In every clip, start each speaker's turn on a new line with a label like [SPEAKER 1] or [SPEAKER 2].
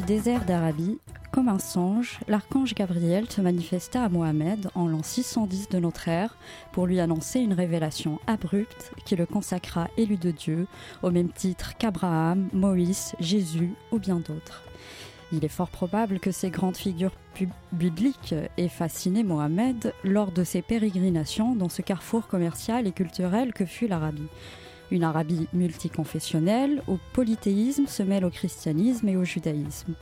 [SPEAKER 1] Du désert d'Arabie, comme un songe, l'archange Gabriel se manifesta à Mohammed en l'an 610 de notre ère pour lui annoncer une révélation abrupte qui le consacra élu de Dieu au même titre qu'Abraham, Moïse, Jésus ou bien d'autres. Il est fort probable que ces grandes figures bibliques aient fasciné Mohammed lors de ses pérégrinations dans ce carrefour commercial et culturel que fut l'Arabie une Arabie multiconfessionnelle où polythéisme se mêle au christianisme et au judaïsme.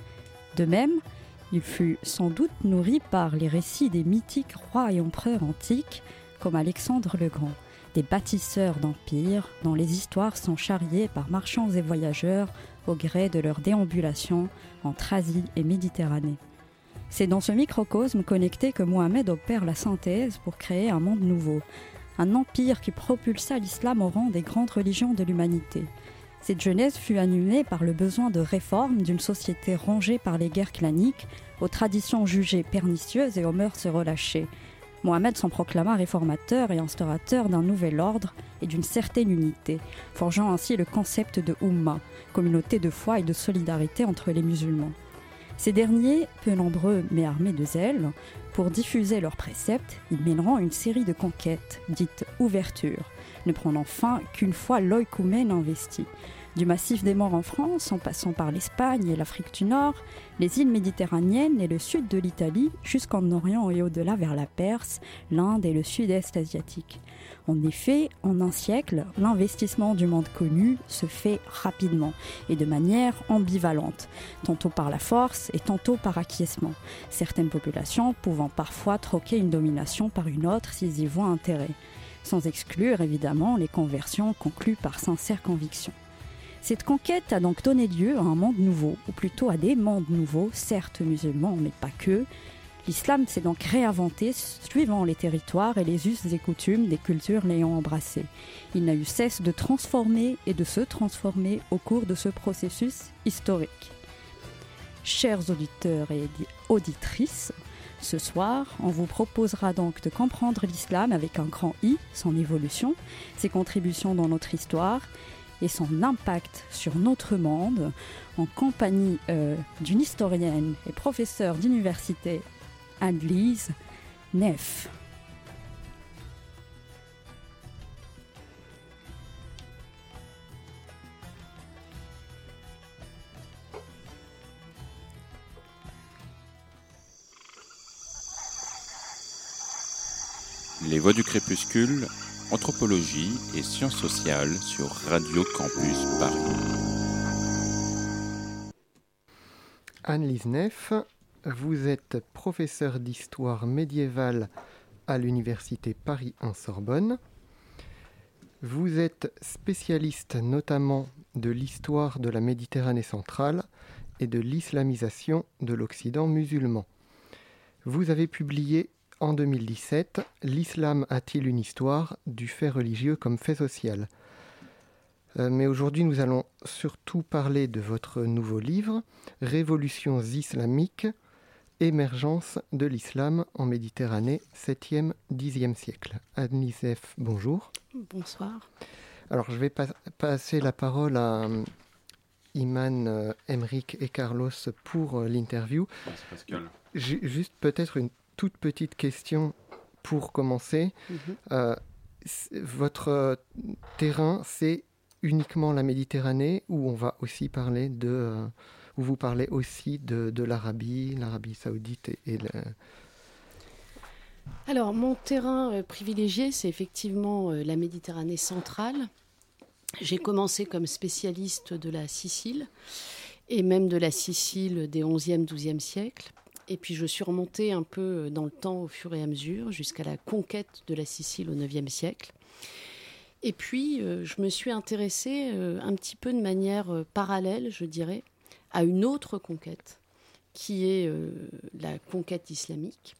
[SPEAKER 1] De même, il fut sans doute nourri par les récits des mythiques rois et empereurs antiques comme Alexandre le Grand, des bâtisseurs d'empires dont les histoires sont charriées par marchands et voyageurs au gré de leur déambulation entre Asie et Méditerranée. C'est dans ce microcosme connecté que Mohamed opère la synthèse pour créer un monde nouveau, un empire qui propulsa l'islam au rang des grandes religions de l'humanité. Cette jeunesse fut animée par le besoin de réforme d'une société rongée par les guerres claniques, aux traditions jugées pernicieuses et aux mœurs relâchées. Mohamed s'en proclama réformateur et instaurateur d'un nouvel ordre et d'une certaine unité, forgeant ainsi le concept de Ummah, communauté de foi et de solidarité entre les musulmans. Ces derniers, peu nombreux mais armés de zèle, pour diffuser leurs préceptes, ils mèneront une série de conquêtes, dites ouvertures, ne prenant fin qu'une fois l'oïkoumène investi. Du massif des morts en France, en passant par l'Espagne et l'Afrique du Nord, les îles méditerranéennes et le sud de l'Italie, jusqu'en Orient et au-delà vers la Perse, l'Inde et le sud-est asiatique. En effet, en un siècle, l'investissement du monde connu se fait rapidement et de manière ambivalente, tantôt par la force et tantôt par acquiescement, certaines populations pouvant parfois troquer une domination par une autre s'ils y voient intérêt, sans exclure évidemment les conversions conclues par sincère conviction. Cette conquête a donc donné lieu à un monde nouveau, ou plutôt à des mondes nouveaux, certes musulmans, mais pas que, L'islam s'est donc réinventé suivant les territoires et les us et coutumes des cultures l'ayant embrassé. Il n'a eu cesse de transformer et de se transformer au cours de ce processus historique. Chers auditeurs et auditrices, ce soir, on vous proposera donc de comprendre l'islam avec un grand I, son évolution, ses contributions dans notre histoire et son impact sur notre monde, en compagnie euh, d'une historienne et professeure d'université Anne-Lise Neff.
[SPEAKER 2] Les Voix du Crépuscule, Anthropologie et Sciences sociales sur Radio Campus Paris.
[SPEAKER 3] Anne-Lise Neff, vous êtes professeur d'histoire médiévale à l'université Paris 1 Sorbonne. Vous êtes spécialiste notamment de l'histoire de la Méditerranée centrale et de l'islamisation de l'Occident musulman. Vous avez publié en 2017 L'islam a-t-il une histoire du fait religieux comme fait social? Euh, mais aujourd'hui, nous allons surtout parler de votre nouveau livre, Révolutions islamiques, Émergence de l'islam en Méditerranée, 7e, 10e siècle. Anne-Lisef, bonjour.
[SPEAKER 4] Bonsoir.
[SPEAKER 3] Alors, je vais passer la parole à euh, Iman, euh, Emric et Carlos pour l'interview. Juste peut-être une toute petite question pour commencer. Mhm. votre terrain, c'est uniquement la Méditerranée ou on va aussi parler de où vous parlez aussi de, l'Arabie, l'Arabie saoudite et, le...
[SPEAKER 4] Alors, mon terrain euh, privilégié, c'est effectivement euh, la Méditerranée centrale. J'ai commencé comme spécialiste de la Sicile et même de la Sicile des 11e, 12e siècles. Et puis je suis remontée un peu euh, dans le temps au fur et à mesure jusqu'à la conquête de la Sicile au 9e siècle. Et puis je me suis intéressée un petit peu de manière parallèle, je dirais, à une autre conquête, qui est euh, la conquête islamique,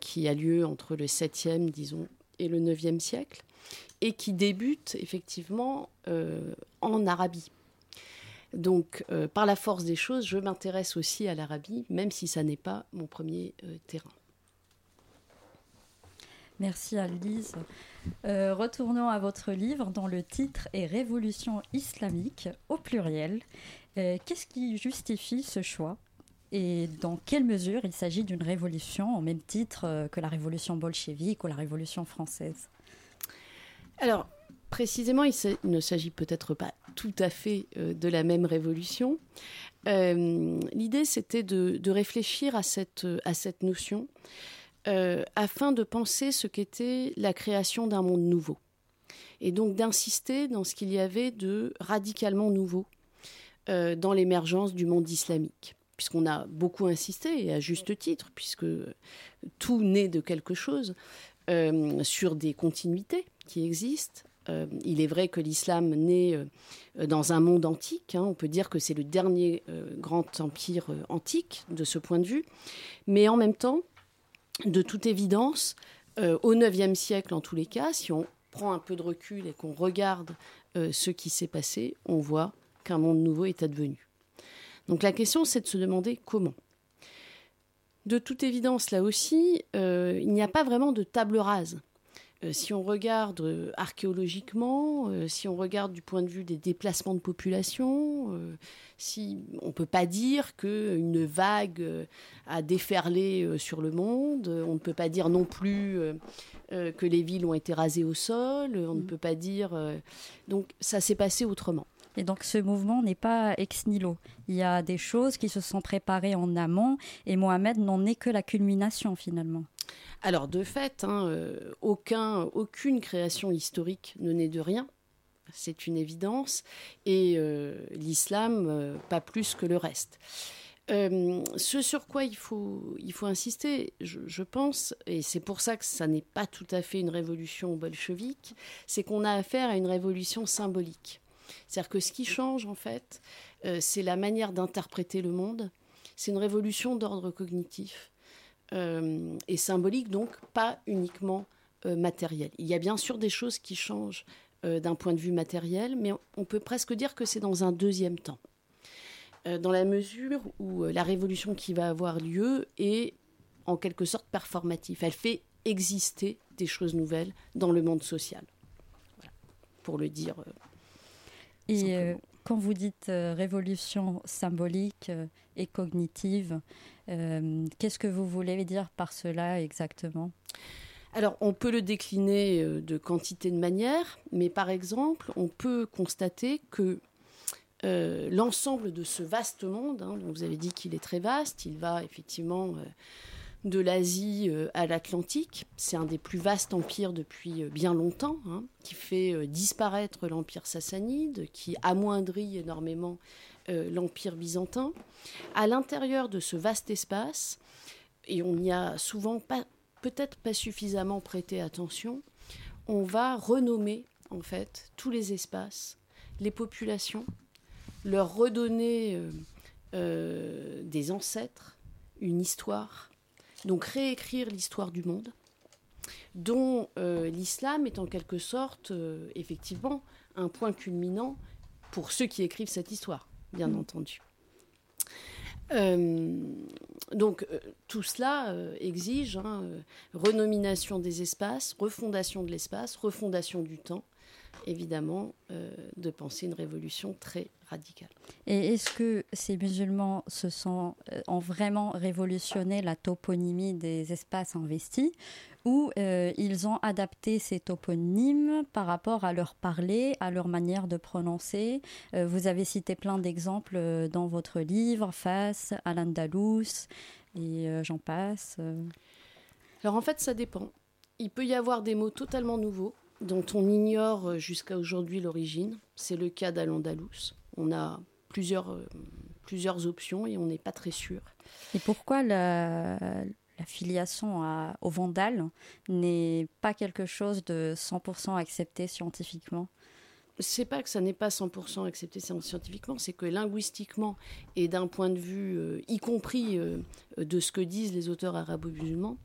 [SPEAKER 4] qui a lieu entre le 7e, disons, et le 9e siècle, et qui débute effectivement euh, en Arabie. Donc, euh, par la force des choses, je m'intéresse aussi à l'Arabie, même si ça n'est pas mon premier terrain.
[SPEAKER 1] Merci Alice. retournons à votre livre dont le titre est Révolution islamique, au pluriel. Qu'est-ce qui justifie ce choix et dans quelle mesure il s'agit d'une révolution au même titre que la révolution bolchevique ou la révolution française?
[SPEAKER 4] Alors, précisément, il ne s'agit peut-être pas tout à fait de la même révolution. L'idée, c'était de, réfléchir à cette, à cette notion euh, afin de penser ce qu'était la création d'un monde nouveau. Et donc d'insister dans ce qu'il y avait de radicalement nouveau euh, dans l'émergence du monde islamique. Puisqu'on a beaucoup insisté, et à juste titre, puisque tout naît de quelque chose, euh, sur des continuités qui existent, il est vrai que l'islam naît dans un monde antique. Hein. on peut dire que c'est le dernier grand empire antique de ce point de vue. Mais en même temps, de toute évidence, euh, au IXe siècle en tous les cas, si on prend un peu de recul et qu'on regarde euh, ce qui s'est passé, on voit qu'un monde nouveau est advenu. Donc la question, c'est de se demander comment. De toute évidence, là aussi, euh, il n'y a pas vraiment de table rase. Euh, si on regarde euh, archéologiquement, euh, si on regarde du point de vue des déplacements de population, si on ne peut pas dire qu'une vague a déferlé sur le monde, on ne peut pas dire non plus que les villes ont été rasées au sol, on ne mm. peut pas dire... donc ça s'est passé autrement.
[SPEAKER 1] Et donc ce mouvement n'est pas ex nihilo. Il y a des choses qui se sont préparées en amont et Mohamed n'en est que la culmination finalement.
[SPEAKER 4] Alors de fait, hein, euh, aucune création historique ne naît de rien, c'est une évidence, et euh, l'islam euh, pas plus que le reste. ce sur quoi il faut, insister, je, pense, et c'est pour ça que ça n'est pas tout à fait une révolution bolchevique, c'est qu'on a affaire à une révolution symbolique. C'est-à-dire que ce qui change, en fait, c'est la manière d'interpréter le monde. C'est une révolution d'ordre cognitif. Euh, et symbolique, donc pas uniquement euh, matériel. Il y a bien sûr des choses qui changent euh, d'un point de vue matériel, mais on peut presque dire que c'est dans un deuxième temps. dans la mesure où la révolution qui va avoir lieu est en quelque sorte performative. Elle fait exister des choses nouvelles dans le monde social. pour le dire.
[SPEAKER 1] et quand vous dites révolution symbolique et cognitive, euh, qu'est-ce que vous voulez dire par cela exactement?
[SPEAKER 4] Alors, on peut le décliner euh, de quantité de manières, mais par exemple, on peut constater que euh, l'ensemble de ce vaste monde, hein, vous avez dit qu'il est très vaste, il va effectivement de l'Asie à l'Atlantique. C'est un des plus vastes empires depuis bien longtemps, hein, qui fait disparaître l'empire sassanide, qui amoindrit énormément euh, l'Empire byzantin. À l'intérieur de ce vaste espace, et on n'y a souvent pas, peut-être pas suffisamment prêté attention, on va renommer en fait tous les espaces, les populations, leur redonner euh, euh, des ancêtres, une histoire, donc réécrire l'histoire du monde, dont l'islam est en quelque sorte effectivement un point culminant pour ceux qui écrivent cette histoire bien mm. entendu. Euh, donc euh, tout cela euh, exige hein, renomination des espaces, refondation de l'espace, refondation du temps, évidemment, de penser une révolution très radicale.
[SPEAKER 1] Et est-ce que ces musulmans se sont, ont vraiment révolutionné la toponymie des espaces investis où euh, ils ont adapté ces toponymes par rapport à leur parler, à leur manière de prononcer? Euh, vous avez cité plein d'exemples euh, dans votre livre, Face, Al-Andalus, et j'en passe.
[SPEAKER 4] Alors en fait, ça dépend. Il peut y avoir des mots totalement nouveaux dont on ignore jusqu'à aujourd'hui l'origine. C'est le cas d'Al-Andalus. On a plusieurs, plusieurs options et on n'est pas très sûr.
[SPEAKER 1] Et pourquoi la, filiation à, au vandale n'est pas quelque chose de 100% accepté scientifiquement?
[SPEAKER 4] C'est pas que ça n'est pas 100% accepté scientifiquement, c'est que linguistiquement et d'un point de vue, euh, y compris euh, de ce que disent les auteurs arabo-musulmans,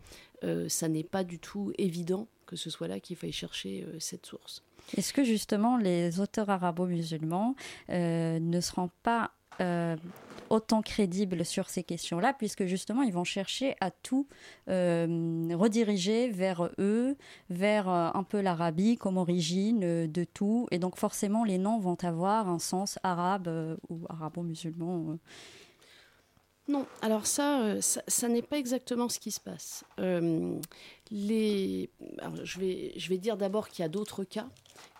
[SPEAKER 4] euh, ça n'est pas du tout évident que ce soit là qu'il faille chercher cette source.
[SPEAKER 1] Est-ce que justement les auteurs arabo-musulmans ne seront pas autant crédibles sur ces questions-là, puisque justement, ils vont chercher à tout euh, rediriger vers eux, vers euh, un peu l'Arabie comme origine euh, de tout. Et donc, forcément, les noms vont avoir un sens arabe ou arabo-musulman.
[SPEAKER 4] Non, alors ça, ça, n'est pas exactement ce qui se passe. les... je, vais, je vais dire d'abord qu'il y a d'autres cas,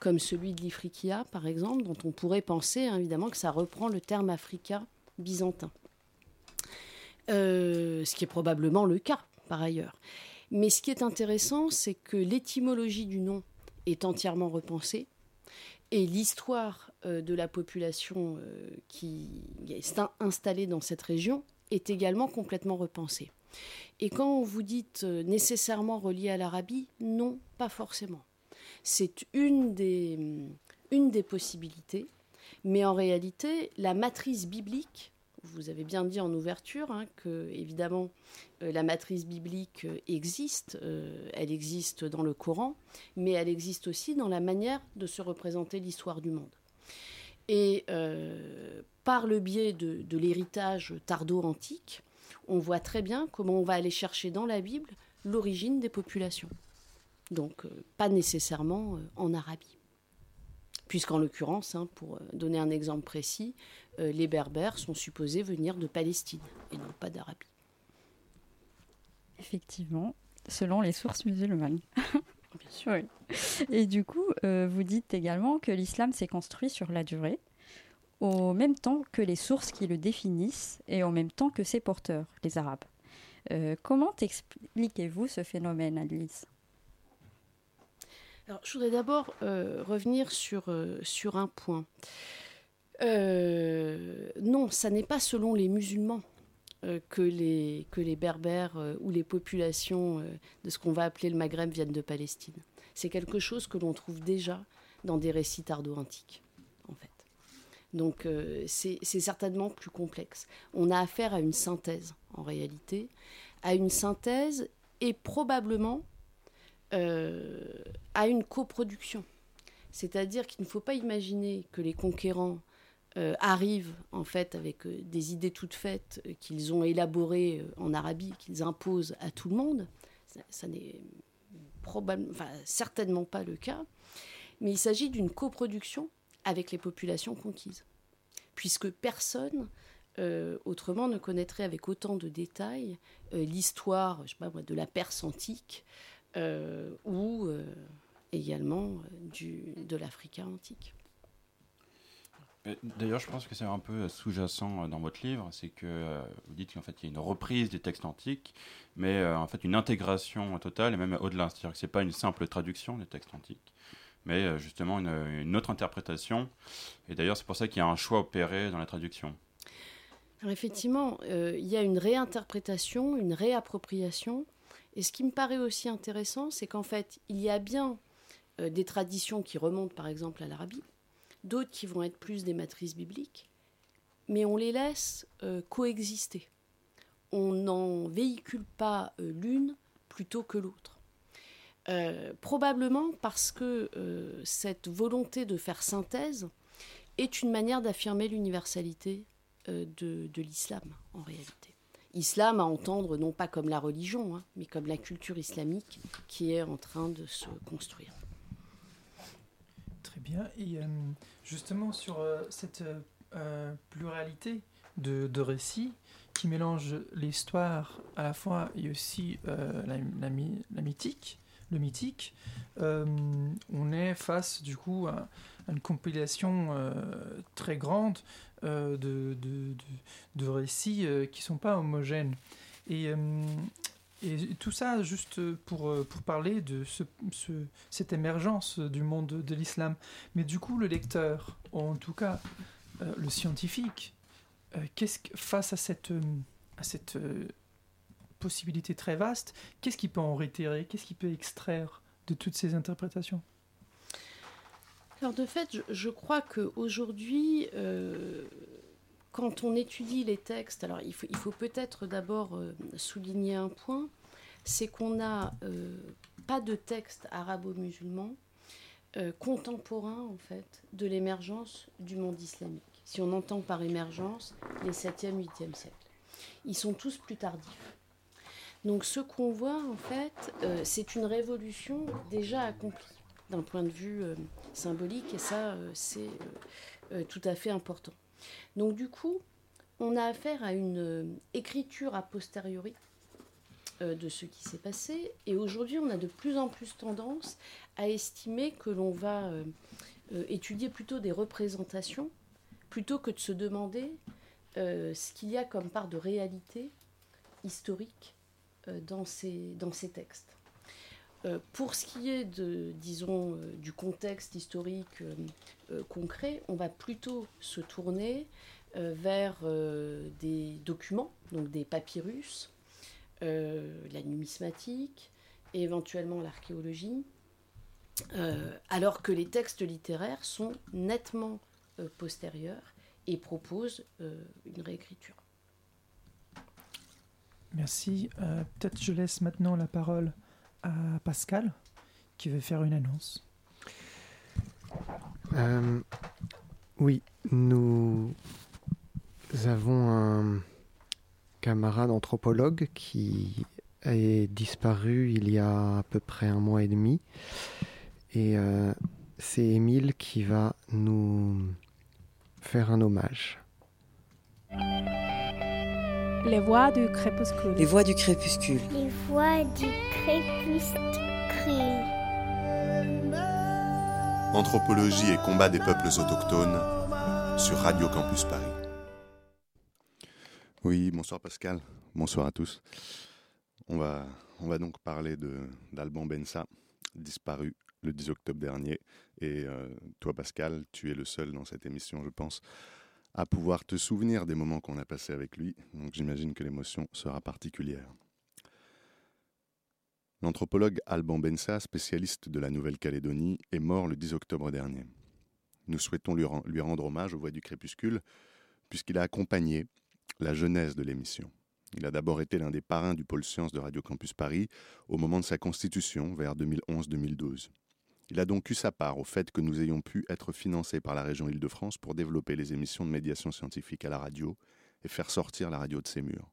[SPEAKER 4] comme celui de l'Ifriqiya, par exemple, dont on pourrait penser hein, évidemment que ça reprend le terme Africa byzantin. Euh, ce qui est probablement le cas par ailleurs. Mais ce qui est intéressant, c'est que l'étymologie du nom est entièrement repensée et l'histoire euh, de la population euh, qui est installée dans cette région est également complètement repensée. Et quand vous dites nécessairement relié à l'Arabie, non, pas forcément. C'est une des, une des possibilités. Mais en réalité, la matrice biblique, vous avez bien dit en ouverture hein, que, évidemment, euh, la matrice biblique euh, existe, euh, elle existe dans le Coran, mais elle existe aussi dans la manière de se représenter l'histoire du monde. Et par le biais de, l'héritage tardo-antique, on voit très bien comment on va aller chercher dans la Bible l'origine des populations. Donc, pas nécessairement en Arabie puisqu'en l'occurrence, hein, pour euh, donner un exemple précis, euh, les Berbères sont supposés venir de Palestine et non pas d'Arabie.
[SPEAKER 1] Effectivement, selon les sources musulmanes. Bien sûr. Et du coup, euh, vous dites également que l'islam s'est construit sur la durée, au même temps que les sources qui le définissent et en même temps que ses porteurs, les Arabes. comment expliquez-vous ce phénomène, Alice?
[SPEAKER 4] Alors, je voudrais d'abord euh, revenir sur, euh, sur un point. Euh, non, ça n'est pas selon les musulmans que, les, que les berbères ou les populations de ce qu'on va appeler le Maghreb viennent de Palestine. C'est quelque chose que l'on trouve déjà dans des récits tardo-antiques, en fait. Donc c'est certainement plus complexe. On a affaire à une synthèse, en réalité, à une synthèse et probablement euh, à une coproduction. C'est-à-dire qu'il ne faut pas imaginer que les conquérants euh, arrivent en fait avec euh, des idées toutes faites qu'ils ont élaborées en Arabie, qu'ils imposent à tout le monde. Ça, n'est certainement pas le cas. Mais il s'agit d'une coproduction avec les populations conquises, puisque personne autrement ne connaîtrait avec autant de détails l'histoire, de la Perse antique, euh, ou euh, également euh, du, de l'Africa antique.
[SPEAKER 2] D'ailleurs, je pense que c'est un peu sous-jacent dans votre livre, c'est que vous dites qu'en fait il y a une reprise des textes antiques, mais en fait une intégration totale et même au-delà. C'est-à-dire que c'est pas une simple traduction des textes antiques, mais justement une, autre interprétation. Et d'ailleurs, c'est pour ça qu'il y a un choix opéré dans la traduction.
[SPEAKER 4] Effectivement, il y a une réinterprétation, une réappropriation et ce qui me paraît aussi intéressant, c'est qu'en fait, il y a bien euh, des traditions qui remontent par exemple à l'Arabie, d'autres qui vont être plus des matrices bibliques, mais on les laisse euh, coexister. On n'en véhicule pas euh, l'une plutôt que l'autre. probablement parce que cette volonté de faire synthèse est une manière d'affirmer l'universalité de l'islam en réalité islam à entendre non pas comme la religion, hein, mais comme la culture islamique qui est en train de se construire.
[SPEAKER 5] Très bien. Et euh, justement sur euh, cette euh, pluralité de, récits qui mélange l'histoire à la fois et aussi la, mythique, le mythique, on est face du coup à, une compilation très grande de, récits qui ne sont pas homogènes. Et, et tout ça juste pour, pour parler de ce, cette émergence du monde de l'islam. Mais du coup, le lecteur, en tout cas le scientifique, qu'est-ce face à cette, à cette possibilité très vaste, qu'est-ce qu'il peut en réitérer Qu'est-ce qu'il peut extraire de toutes ces interprétations?
[SPEAKER 4] Alors de fait, je, crois qu'aujourd'hui, euh, quand on étudie les textes, alors il faut, peut-être d'abord euh, souligner un point, c'est qu'on n'a euh, pas de texte arabo-musulman contemporain en fait de l'émergence du monde islamique. Si on entend par émergence les 7e, 8e siècles. Ils sont tous plus tardifs. Donc ce qu'on voit en fait, c'est une révolution déjà accomplie d'un point de vue symbolique et ça c'est tout à fait important. Donc du coup, on a affaire à une euh, écriture a posteriori euh, de ce qui s'est passé. Et aujourd'hui, on a de plus en plus tendance à estimer que l'on va euh, étudier plutôt des représentations plutôt que de se demander ce qu'il y a comme part de réalité historique dans, ces, dans ces textes. Pour ce qui est de, disons, du contexte historique concret, on va plutôt se tourner euh, vers euh, des documents, donc des papyrus, euh, la numismatique éventuellement l'archéologie, alors que les textes littéraires sont nettement postérieurs et proposent une réécriture.
[SPEAKER 5] Merci. Peut-être je laisse maintenant la parole à Pascal qui veut faire une annonce.
[SPEAKER 3] oui, nous nous avons un camarade anthropologue qui est disparu il y a à peu près un mois et demi. Et euh, c'est Émile qui va nous faire un hommage.
[SPEAKER 6] Les voix du crépuscule.
[SPEAKER 7] Les voix du crépuscule.
[SPEAKER 8] Les voix du crépuscule.
[SPEAKER 9] Anthropologie et combat des peuples autochtones sur Radio Campus Paris. Oui, bonsoir Pascal, bonsoir à tous. On va, on va donc parler d'Alban Bensa, disparu le 10 octobre dernier. Et euh, toi Pascal, tu es le seul dans cette émission, je pense, à pouvoir te souvenir des moments qu'on a passés avec lui. Donc j'imagine que l'émotion sera particulière. L'anthropologue Alban Bensa, spécialiste de la Nouvelle-Calédonie, est mort le 10 octobre dernier. Nous souhaitons lui, rendre hommage aux voix du crépuscule, puisqu'il a accompagné la genèse de l'émission. Il a d'abord été l'un des parrains du pôle sciences de Radio Campus Paris au moment de sa constitution, vers 2011-2012. Il a donc eu sa part au fait que nous ayons pu être financés par la région Île-de-France pour développer les émissions de médiation scientifique à la radio et faire sortir la radio de ses murs.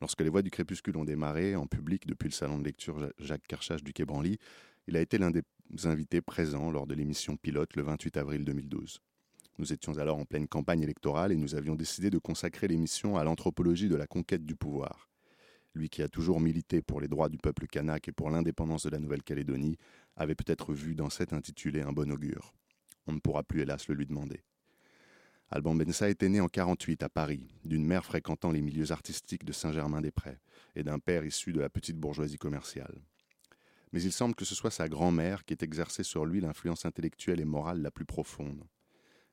[SPEAKER 9] Lorsque les voix du crépuscule ont démarré en public depuis le salon de lecture Jacques Carchage du Quai Branly, il a été l'un des invités présents lors de l'émission pilote le 28 avril 2012. Nous étions alors en pleine campagne électorale et nous avions décidé de consacrer l'émission à l'anthropologie de la conquête du pouvoir. Lui qui a toujours milité pour les droits du peuple kanak et pour l'indépendance de la Nouvelle-Calédonie avait peut-être vu dans cet intitulé un bon augure. On ne pourra plus hélas le lui demander. Alban Bensa était né en 48 à Paris, d'une mère fréquentant les milieux artistiques de Saint-Germain-des-Prés et d'un père issu de la petite bourgeoisie commerciale. Mais il semble que ce soit sa grand-mère qui ait exercé sur lui l'influence intellectuelle et morale la plus profonde.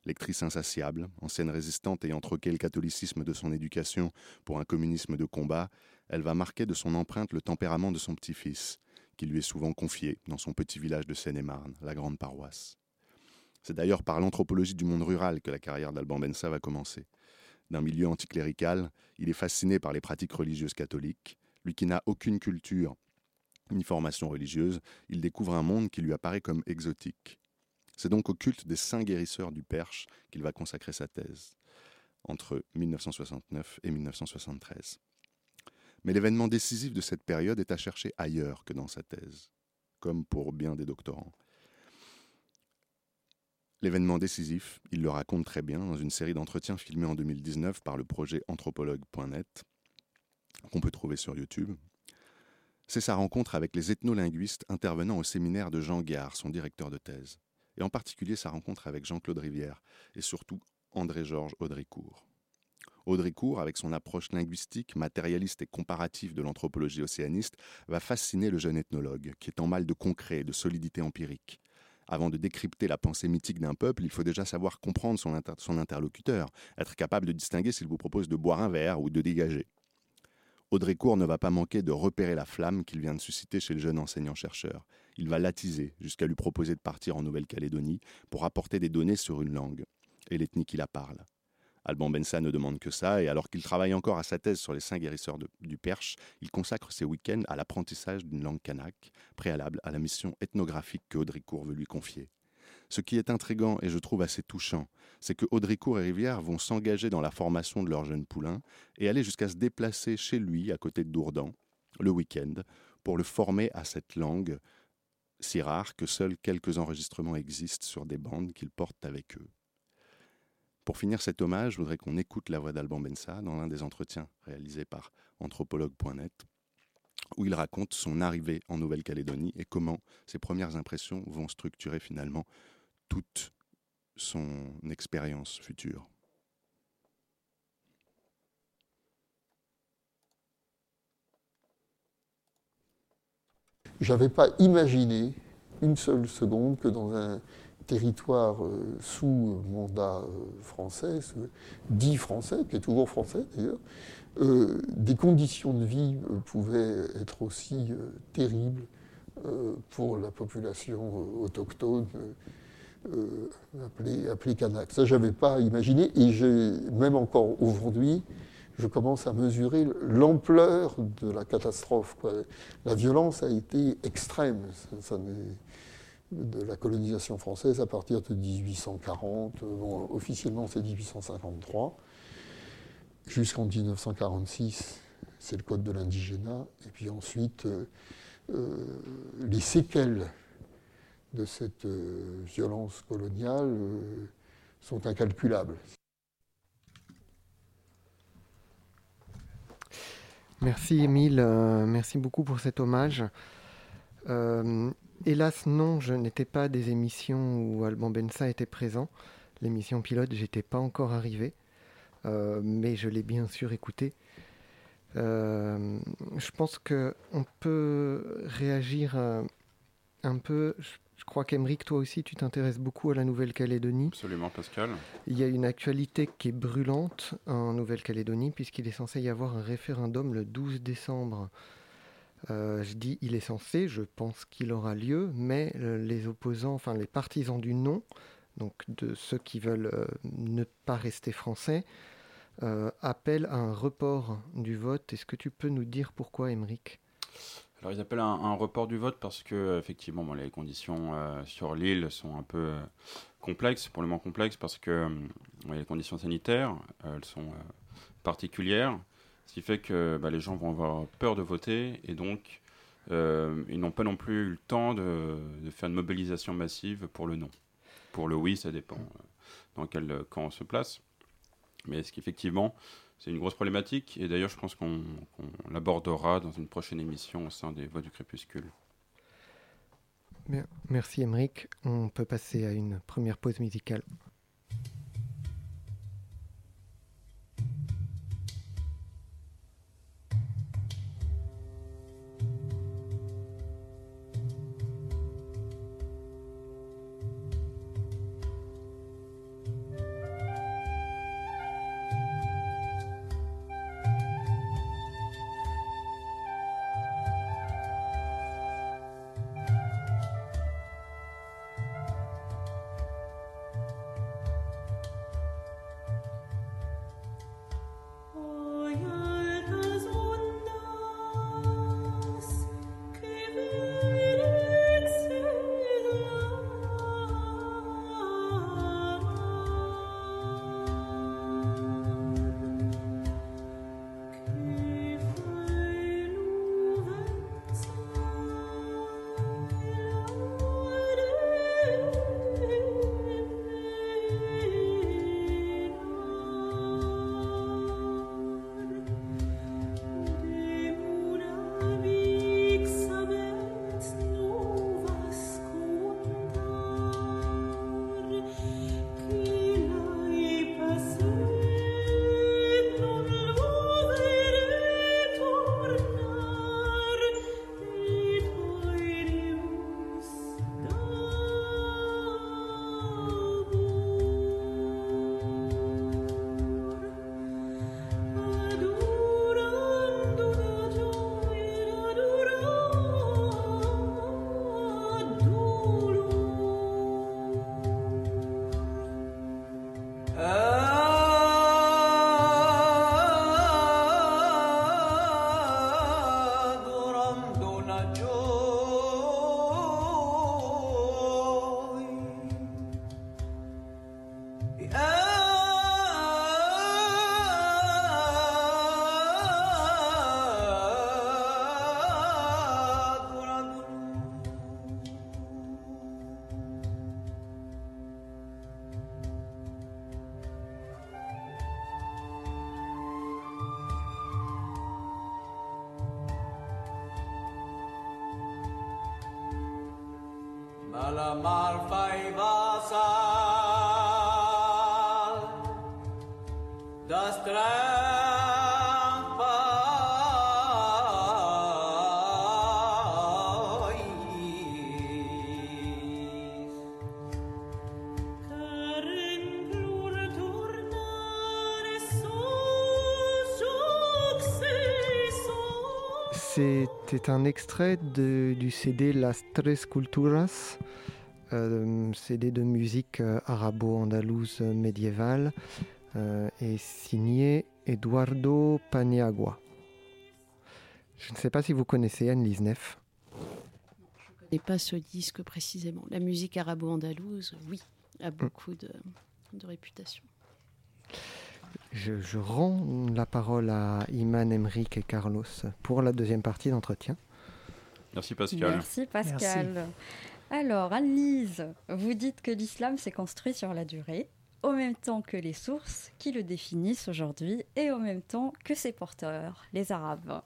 [SPEAKER 9] Lectrice insatiable, ancienne résistante ayant troqué le catholicisme de son éducation pour un communisme de combat, elle va marquer de son empreinte le tempérament de son petit-fils, qui lui est souvent confié dans son petit village de Seine-et-Marne, la grande paroisse. C'est d'ailleurs par l'anthropologie du monde rural que la carrière d'Alban Bensa va commencer. D'un milieu anticlérical, il est fasciné par les pratiques religieuses catholiques. Lui qui n'a aucune culture ni formation religieuse, il découvre un monde qui lui apparaît comme exotique. C'est donc au culte des saints guérisseurs du Perche qu'il va consacrer sa thèse, entre 1969 et 1973. Mais l'événement décisif de cette période est à chercher ailleurs que dans sa thèse, comme pour bien des doctorants. L'événement décisif, il le raconte très bien dans une série d'entretiens filmés en 2019 par le projet anthropologue.net, qu'on peut trouver sur YouTube. C'est sa rencontre avec les ethnolinguistes intervenant au séminaire de Jean Gard, son directeur de thèse et en particulier sa rencontre avec Jean-Claude Rivière et surtout André-Georges Audricourt. Audricourt, avec son approche linguistique, matérialiste et comparative de l'anthropologie océaniste, va fasciner le jeune ethnologue, qui est en mal de concret et de solidité empirique. Avant de décrypter la pensée mythique d'un peuple, il faut déjà savoir comprendre son, interlocuteur, être capable de distinguer s'il vous propose de boire un verre ou de dégager. Audricourt ne va pas manquer de repérer la flamme qu'il vient de susciter chez le jeune enseignant-chercheur. Il va l'attiser jusqu'à lui proposer de partir en Nouvelle-Calédonie pour apporter des données sur une langue et l'ethnie qui la parle. Alban Bensa ne demande que ça, et alors qu'il travaille encore à sa thèse sur les saints guérisseurs du Perche, il consacre ses week-ends à l'apprentissage d'une langue kanak, préalable à la mission ethnographique que Audricourt veut lui confier. Ce qui est intrigant et je trouve assez touchant, c'est que Audricourt et Rivière vont s'engager dans la formation de leur jeune poulain et aller jusqu'à se déplacer chez lui, à côté de Dourdan, le week-end, pour le former à cette langue si rare que seuls quelques enregistrements existent sur des bandes qu'ils portent avec eux. Pour finir cet hommage, je voudrais qu'on écoute la voix d'Alban Bensa dans l'un des entretiens réalisés par anthropologue.net, où il raconte son arrivée en Nouvelle-Calédonie et comment ses premières impressions vont structurer finalement toute son expérience future.
[SPEAKER 7] J'avais pas imaginé une seule seconde que dans un territoire euh, sous mandat euh, français, dit français, qui est toujours français d'ailleurs, euh, des conditions de vie pouvaient être aussi terribles pour la population autochtone appelée, appelée Kanak. Ça, j'avais pas imaginé, et même encore aujourd'hui, je commence à mesurer l'ampleur de la catastrophe. La violence a été extrême. De la colonisation française à partir de 1840. officiellement, c'est 1853. Jusqu'en 1946, c'est le code de l'indigénat. Et puis ensuite, euh, euh, les séquelles de cette euh, violence coloniale sont incalculables.
[SPEAKER 3] Merci Émile, merci beaucoup pour cet hommage. Hélas, non, je n'étais pas des émissions où Alban Bensa était présent. L'émission pilote, j'étais pas encore arrivé, euh, mais je l'ai bien sûr écouté. Euh, je pense que on peut réagir euh, un peu. Je, crois qu'Emeric, toi aussi, tu t'intéresses beaucoup à la Nouvelle-Calédonie.
[SPEAKER 2] Absolument, Pascal.
[SPEAKER 3] Il y a une actualité qui est brûlante en Nouvelle-Calédonie, puisqu'il est censé y avoir un référendum le 12 décembre euh, je dis il est censé, je pense qu'il aura lieu, mais euh, les opposants, enfin les partisans du non, donc de ceux qui veulent euh, ne pas rester français, appellent à un report du vote. Est-ce que tu peux nous dire pourquoi, Émeric?
[SPEAKER 2] Alors ils appellent un, un, report du vote parce que effectivement les conditions sur l'île sont un peu complexes, pour le moins complexes parce que les conditions sanitaires elles sont particulières. Ce qui fait que bah, les gens vont avoir peur de voter et donc euh, ils n'ont pas non plus eu le temps de, faire une mobilisation massive pour le non. Pour le oui, ça dépend euh, dans quel camp on se place. Mais ce qu'effectivement, c'est une grosse problématique et d'ailleurs je pense qu'on l'abordera dans une prochaine émission au sein des Voix du Crépuscule.
[SPEAKER 3] Merci Emeric. On peut passer à une première pause musicale. C'est un extrait du CD Las Tres Culturas, euh, CD de musique euh, arabo-andalouse médiévale, euh, et signé Eduardo Paniagua. Je ne sais pas si vous connaissez Anne Lisnef.
[SPEAKER 4] Je ne connais pas ce disque précisément. La musique arabo-andalouse, oui, a mm. beaucoup de, de réputation.
[SPEAKER 3] Je, rends la parole à Iman, Emric et Carlos pour la deuxième partie d'entretien.
[SPEAKER 2] Merci Pascal.
[SPEAKER 1] Merci Pascal. Alors, Anne-Lise, vous dites que l'islam s'est construit sur la durée, au même temps que les sources qui le définissent aujourd'hui, et au même temps que ses porteurs, les Arabes.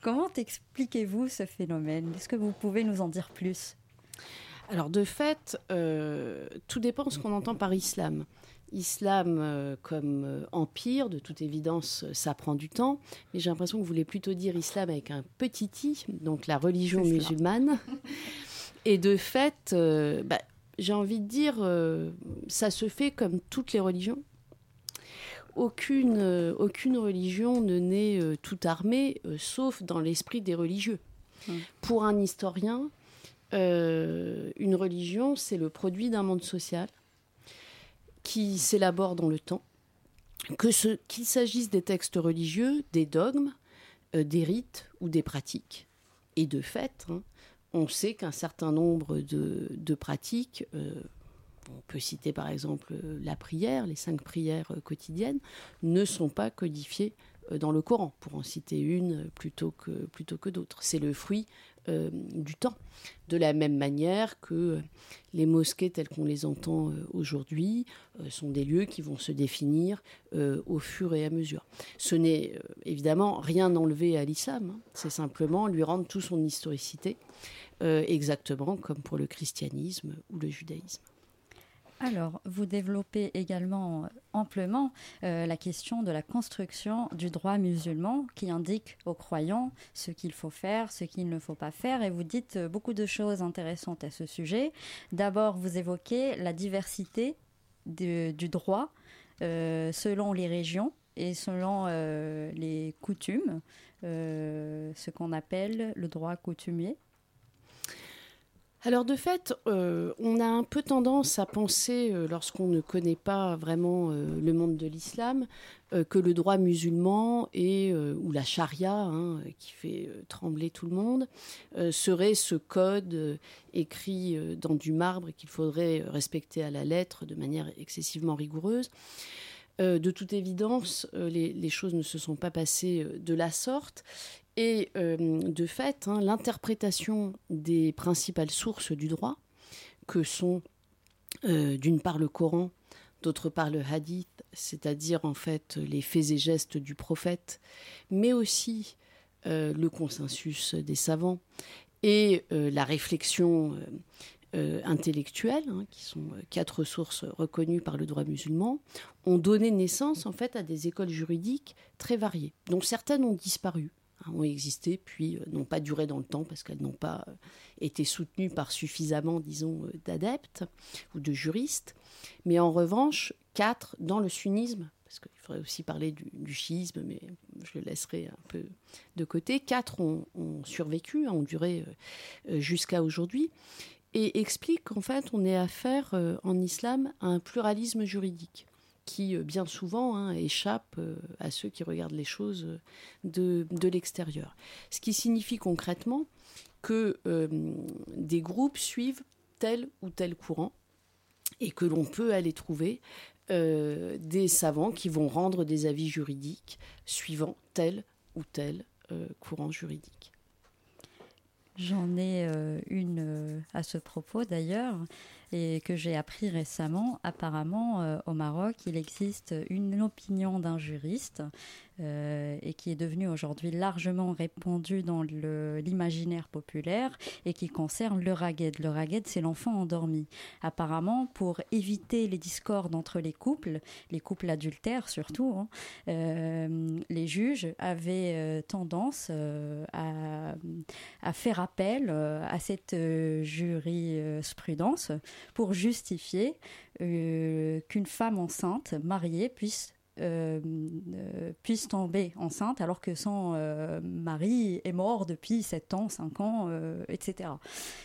[SPEAKER 1] Comment expliquez-vous ce phénomène? Est-ce que vous pouvez nous en dire plus?
[SPEAKER 4] Alors de fait, euh, tout dépend de ce qu'on entend par islam islam euh, comme euh, empire, de toute évidence, ça prend du temps, mais j'ai l'impression que vous voulez plutôt dire islam avec un petit i, donc la religion musulmane. Et de fait, bah, j'ai envie de dire, ça se fait comme toutes les religions. Aucune, aucune religion ne naît toute armée, sauf dans l'esprit des religieux. Hum. Pour un historien, une religion, c'est le produit d'un monde social qui s'élabore dans le temps, que ce, qu'il s'agisse des textes religieux, des dogmes, euh, des rites ou des pratiques. Et de fait, hein, on sait qu'un certain nombre de, pratiques, euh, on peut citer par exemple la prière, les cinq prières quotidiennes, ne sont pas codifiées euh, dans le Coran, pour en citer une plutôt que, plutôt que d'autres. C'est le fruit euh, du temps. De la même manière que euh, les mosquées telles qu'on les entend euh, aujourd'hui sont des lieux qui vont se définir au fur et à mesure. Ce n'est évidemment rien enlevé à l'islam, hein. c'est simplement lui rendre tout son historicité, exactement comme pour le christianisme ou le judaïsme.
[SPEAKER 1] Alors, vous développez également amplement euh, la question de la construction du droit musulman qui indique aux croyants ce qu'il faut faire, ce qu'il ne faut pas faire, et vous dites euh, beaucoup de choses intéressantes à ce sujet. D'abord, vous évoquez la diversité du droit euh, selon les régions et selon les coutumes, ce qu'on appelle le droit coutumier.
[SPEAKER 4] Alors de fait, euh, on a un peu tendance à penser, euh, lorsqu'on ne connaît pas vraiment euh, le monde de l'islam, que le droit musulman ou la charia, hein, qui fait trembler tout le monde, serait ce code écrit dans du marbre qu'il faudrait respecter à la lettre de manière excessivement rigoureuse. de toute évidence, les, choses ne se sont pas passées de la sorte. Et euh, de fait, hein, l'interprétation des principales sources du droit, que sont euh, d'une part le Coran, d'autre part le hadith, c'est-à-dire en fait les faits et gestes du prophète, mais aussi euh, le consensus des savants et la réflexion intellectuelle, hein, qui sont quatre sources reconnues par le droit musulman, ont donné naissance en fait à des écoles juridiques très variées, dont certaines ont disparu ont existé, puis euh, n'ont pas duré dans le temps parce qu'elles n'ont pas euh, été soutenues par suffisamment, disons, euh, d'adeptes ou de juristes. Mais en revanche, quatre dans le sunnisme, parce qu'il faudrait aussi parler du, chiisme, mais je le laisserai un peu de côté. Quatre ont, survécu, ont duré jusqu'à aujourd'hui, et expliquent qu'en fait, on est affaire en islam à un pluralisme juridique qui euh, bien souvent hein, échappe euh, à ceux qui regardent les choses euh, de, de l'extérieur. Ce qui signifie concrètement que des groupes suivent tel ou tel courant et que l'on peut aller trouver des savants qui vont rendre des avis juridiques suivant tel ou tel courant juridique.
[SPEAKER 1] J'en ai une à ce propos d'ailleurs. Et que j'ai appris récemment. Apparemment, au Maroc, il existe une opinion d'un juriste euh, et qui est devenu aujourd'hui largement répandu dans l'imaginaire populaire et qui concerne le ragued. Le ragued, c'est l'enfant endormi. Apparemment, pour éviter les discordes entre les couples, les couples adultères surtout, hein, euh, les juges avaient euh, tendance à, à, faire appel à cette jurisprudence pour justifier qu'une femme enceinte mariée puisse euh, euh, puisse tomber enceinte alors que son euh, mari est mort depuis 7 ans, 5 ans, etc.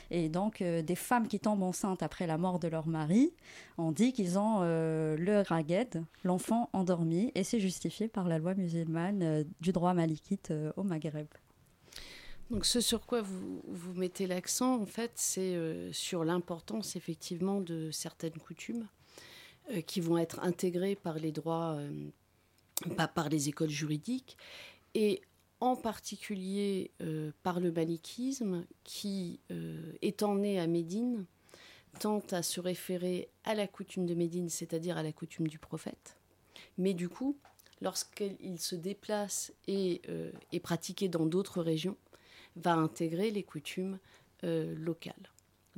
[SPEAKER 1] Et donc des femmes qui tombent enceintes après la mort de leur mari, on dit qu'ils ont le ragued, l'enfant endormi, et c'est justifié par la loi musulmane du droit malikite au Maghreb.
[SPEAKER 4] Donc ce sur quoi vous, vous mettez l'accent, en fait, c'est sur l'importance effectivement de certaines coutumes euh, qui vont être intégrés par les droits, euh, pas par les écoles juridiques, et en particulier euh, par le malikisme qui, étant né à Médine, tente à se référer à la coutume de Médine, c'est-à-dire à la coutume du prophète. Mais du coup, lorsqu'il se déplace et est pratiqué dans d'autres régions, va intégrer les coutumes locales.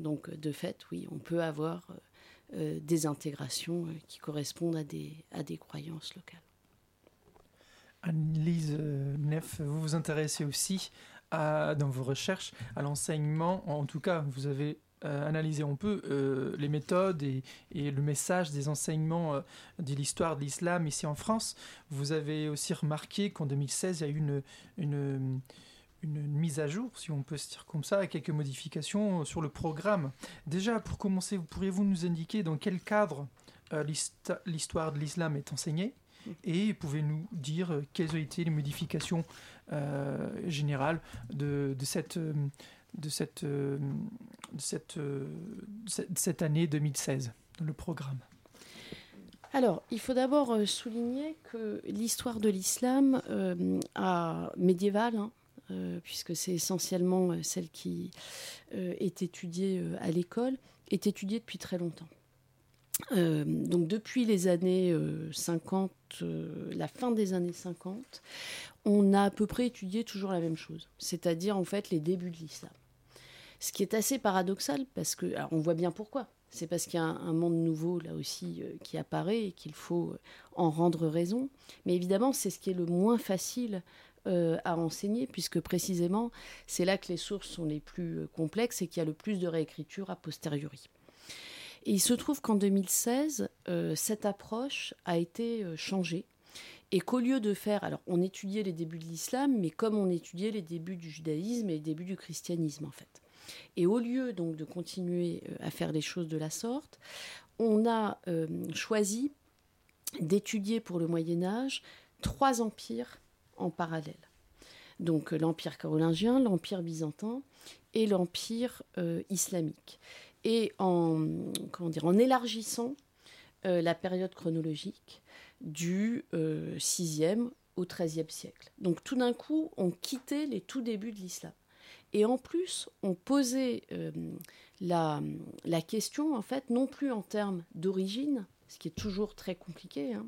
[SPEAKER 4] Donc, de fait, oui, on peut avoir euh, des intégrations euh, qui correspondent à des, croyances locales.
[SPEAKER 5] Anne-Lise euh, Neff, vous vous intéressez aussi dans vos recherches à l'enseignement, en tout cas vous avez analysé un peu les méthodes et, le message des enseignements de l'histoire de l'islam ici en France. Vous avez aussi remarqué qu'en 2016, il y a eu une, une mise à jour, si on peut se dire comme ça, quelques modifications sur le programme. Déjà, pour commencer, pourriez-vous nous indiquer dans quel cadre euh, l'histoire de l'islam est enseignée? Et pouvez-nous dire euh, quelles ont été les modifications euh, générales de, cette, année 2016 dans le programme?
[SPEAKER 4] Alors, il faut d'abord souligner que l'histoire de l'islam médiévale, hein, euh, puisque c'est essentiellement euh, celle qui euh, est étudiée à l'école, est étudiée depuis très longtemps. donc depuis les années 50, la fin des années 50, on a à peu près étudié toujours la même chose, c'est-à-dire en fait les débuts de l'islam. Ce qui est assez paradoxal parce que, on voit bien pourquoi. C'est parce qu'il y a un, monde nouveau là aussi qui apparaît et qu'il faut en rendre raison. Mais évidemment, c'est ce qui est le moins facile euh, à enseigner, puisque précisément, c'est là que les sources sont les plus euh, complexes et qu'il y a le plus de réécriture a posteriori. Et il se trouve qu'en 2016, euh, cette approche a été changée et qu'au lieu de faire, alors on étudiait les débuts de l'islam, mais comme on étudiait les débuts du judaïsme et les débuts du christianisme en fait. Et au lieu donc de continuer à faire les choses de la sorte, on a choisi d'étudier pour le Moyen Âge trois empires en parallèle. Donc euh, l'Empire carolingien, l'Empire byzantin et l'Empire euh, islamique. Et en, comment dire, en élargissant euh, la période chronologique du 6e au 13e siècle. Donc tout d'un coup, on quittait les tout débuts de l'islam. Et en plus, on posait la, question, en fait, non plus en termes d'origine, ce qui est toujours très compliqué. Hein.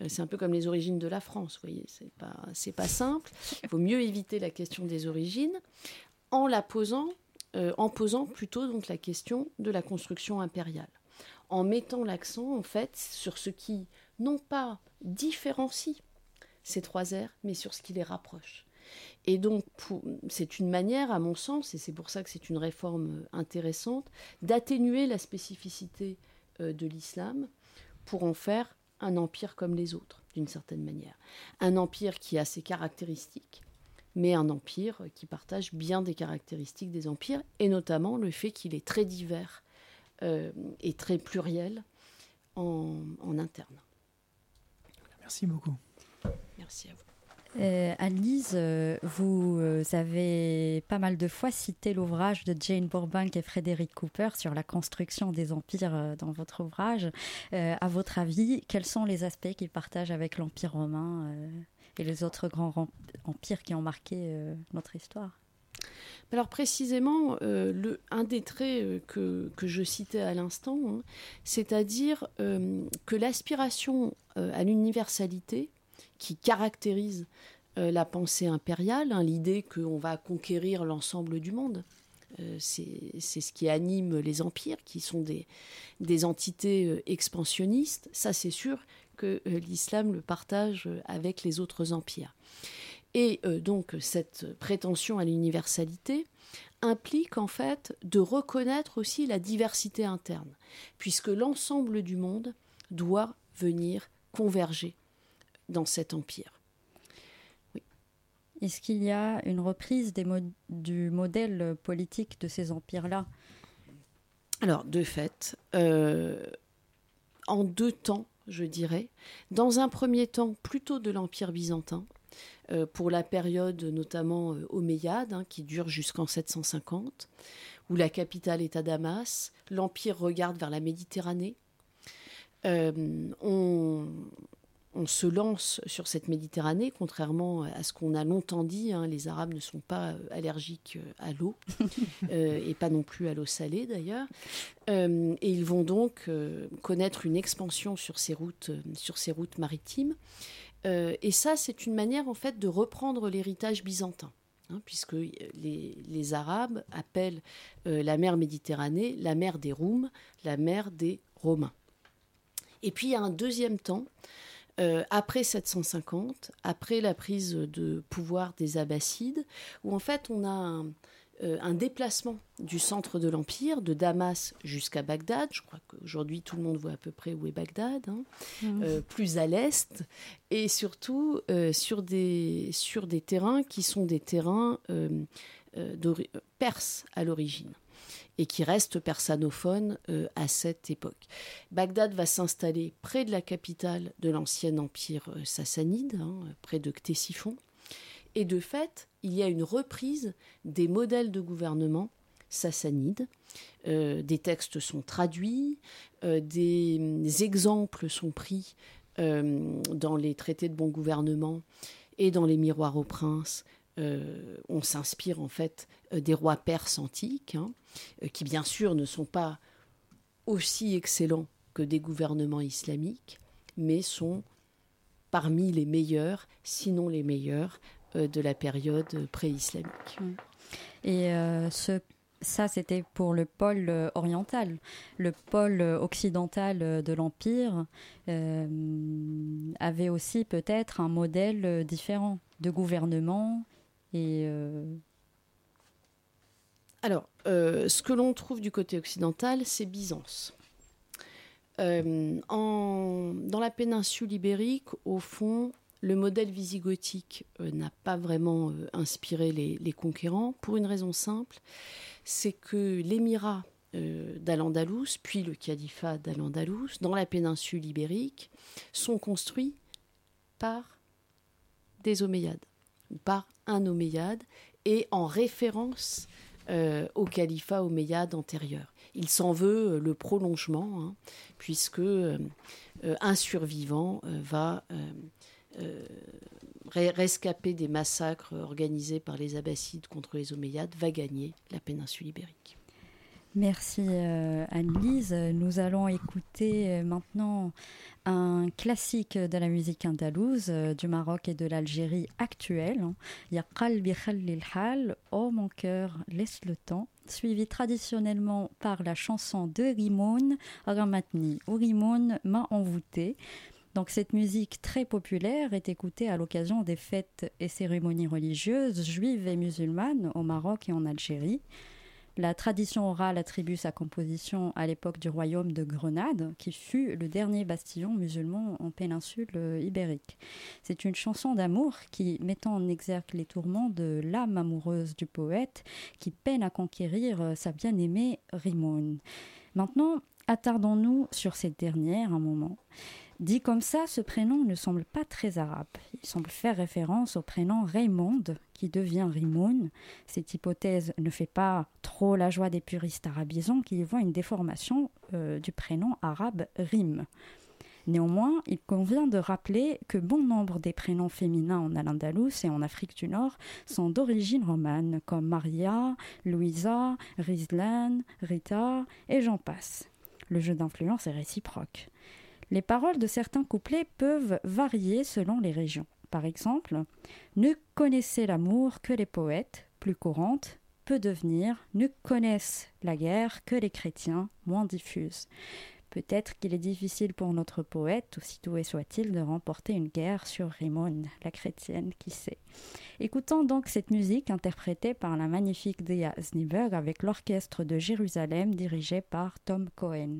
[SPEAKER 4] Euh, c'est un peu comme les origines de la France, vous voyez, c'est pas, pas simple. Il vaut mieux éviter la question des origines en la posant, euh, en posant plutôt donc la question de la construction impériale, en mettant l'accent en fait sur ce qui non pas différencie ces trois ères, mais sur ce qui les rapproche. Et donc, c'est une manière, à mon sens, et c'est pour ça que c'est une réforme intéressante, d'atténuer la spécificité euh, de l'islam pour en faire un empire comme les autres, d'une certaine manière. Un empire qui a ses caractéristiques, mais un empire qui partage bien des caractéristiques des empires, et notamment le fait qu'il est très divers euh, et très pluriel en, en interne.
[SPEAKER 5] Merci beaucoup.
[SPEAKER 4] Merci à vous.
[SPEAKER 1] Euh, Annelise, euh, vous euh, avez pas mal de fois cité l'ouvrage de Jane Burbank et Frédéric Cooper sur la construction des empires dans votre ouvrage. à votre avis, quels sont les aspects qu'ils partagent avec l'Empire romain et les autres grands empires qui ont marqué notre histoire?
[SPEAKER 4] Alors précisément, euh, le, un des traits euh, que, que, je citais à l'instant, hein, c'est-à-dire euh, que l'aspiration à l'universalité qui caractérise la pensée impériale, hein, l'idée qu'on va conquérir l'ensemble du monde, c'est ce qui anime les empires, qui sont des, entités expansionnistes. Ça, c'est sûr que l'islam le partage avec les autres empires. Et euh, donc cette prétention à l'universalité implique en fait de reconnaître aussi la diversité interne, puisque l'ensemble du monde doit venir converger dans cet empire.
[SPEAKER 1] Est-ce qu'il y a une reprise du modèle politique de ces empires-là?
[SPEAKER 4] Alors, de fait, euh, en deux temps, je dirais. Dans un premier temps, plutôt de l'Empire byzantin, euh, pour la période notamment euh, omeyyade, hein, qui dure jusqu'en 750, où la capitale est à Damas, l'Empire regarde vers la Méditerranée. Euh, on, se lance sur cette Méditerranée, contrairement à ce qu'on a longtemps dit. Hein, les Arabes ne sont pas allergiques à l'eau, et pas non plus à l'eau salée d'ailleurs. et ils vont donc connaître une expansion sur ces routes, sur ces routes maritimes. Euh, et ça, c'est une manière en fait de reprendre l'héritage byzantin. Hein, puisque les, Arabes appellent euh, la mer Méditerranée la mer des Roums, la mer des Romains. Et puis il y a un deuxième temps, euh, après 750, après la prise de pouvoir des Abbassides, où en fait on a un, euh, un déplacement du centre de l'Empire, de Damas jusqu'à Bagdad. Je crois qu'aujourd'hui, tout le monde voit à peu près où est Bagdad, hein. mmh. euh, plus à l'est, et surtout sur, des, sur des terrains qui sont des terrains perses à l'origine et qui restent persanophones à cette époque. Bagdad va s'installer près de la capitale de l'ancien empire sassanide, hein, près de Ctésiphon. Et de fait, il y a une reprise des modèles de gouvernement sassanides. Euh, des textes sont traduits, euh, des, exemples sont pris euh, dans les traités de bon gouvernement et dans les miroirs aux princes. on s'inspire en fait des rois perses antiques, hein, qui bien sûr ne sont pas aussi excellents que des gouvernements islamiques, mais sont parmi les meilleurs, sinon les meilleurs, euh, de la période pré-islamique.
[SPEAKER 1] Et euh, ça, c'était pour le pôle euh, oriental. Le pôle occidental de l'Empire avait aussi peut-être un modèle différent de gouvernement. Et
[SPEAKER 4] Alors, ce que l'on trouve du côté occidental, c'est Byzance. En... Dans la péninsule ibérique, au fond, le modèle visigothique euh, n'a pas vraiment euh, inspiré les, conquérants pour une raison simple, c'est que l'émirat euh, d'Al-Andalus, puis le califat d'Al-Andalus, dans la péninsule ibérique, sont construits par des Omeyyades, ou par un Omeyyade, et en référence au califat Omeyyade antérieur. Il s'en veut le prolongement, hein, puisque un survivant va euh, rescapé des massacres organisés par les Abbassides contre les Omeyyades, va gagner la péninsule ibérique.
[SPEAKER 1] Merci euh, Anne-Lise. Nous allons écouter euh, maintenant un classique de la musique andalouse du Maroc et de l'Algérie actuelle. Ya qalbi hal, Oh mon cœur, laisse le temps, suivi traditionnellement par la chanson de Rimoun, Ramatni ou Rimoun m'a envoûté, donc cette musique très populaire est écoutée à l'occasion des fêtes et cérémonies religieuses juives et musulmanes au Maroc et en Algérie. La tradition orale attribue sa composition à l'époque du royaume de Grenade, qui fut le dernier bastillon musulman en péninsule ibérique. C'est une chanson d'amour qui, mettant en exergue les tourments de l'âme amoureuse du poète, qui peine à conquérir sa bien-aimée Rimoun. Maintenant, attardons-nous sur cette dernière un moment. Dit comme ça, ce prénom ne semble pas très arabe. Il semble faire référence au prénom Raymond, qui devient Rimoun. Cette hypothèse ne fait pas trop la joie des puristes arabisants qui y voient une déformation euh, du prénom arabe Rim.
[SPEAKER 10] Néanmoins, il convient de rappeler que bon nombre des prénoms féminins en Al-Andalus et en Afrique du Nord sont d'origine romane, comme Maria, Louisa, Rizlan, Rita et j'en passe. Le jeu d'influence est réciproque. Les paroles de certains couplets peuvent varier selon les régions. Par exemple, ne connaissez l'amour que les poètes, plus courantes, peut devenir ne connaissent la guerre que les chrétiens, moins diffuses. Peut-être qu'il est difficile pour notre poète, aussi doué soit-il, de remporter une guerre sur Rimon, la chrétienne, qui sait. Écoutons donc cette musique interprétée par la magnifique Dea Sniberg avec l'orchestre de Jérusalem dirigé par Tom Cohen.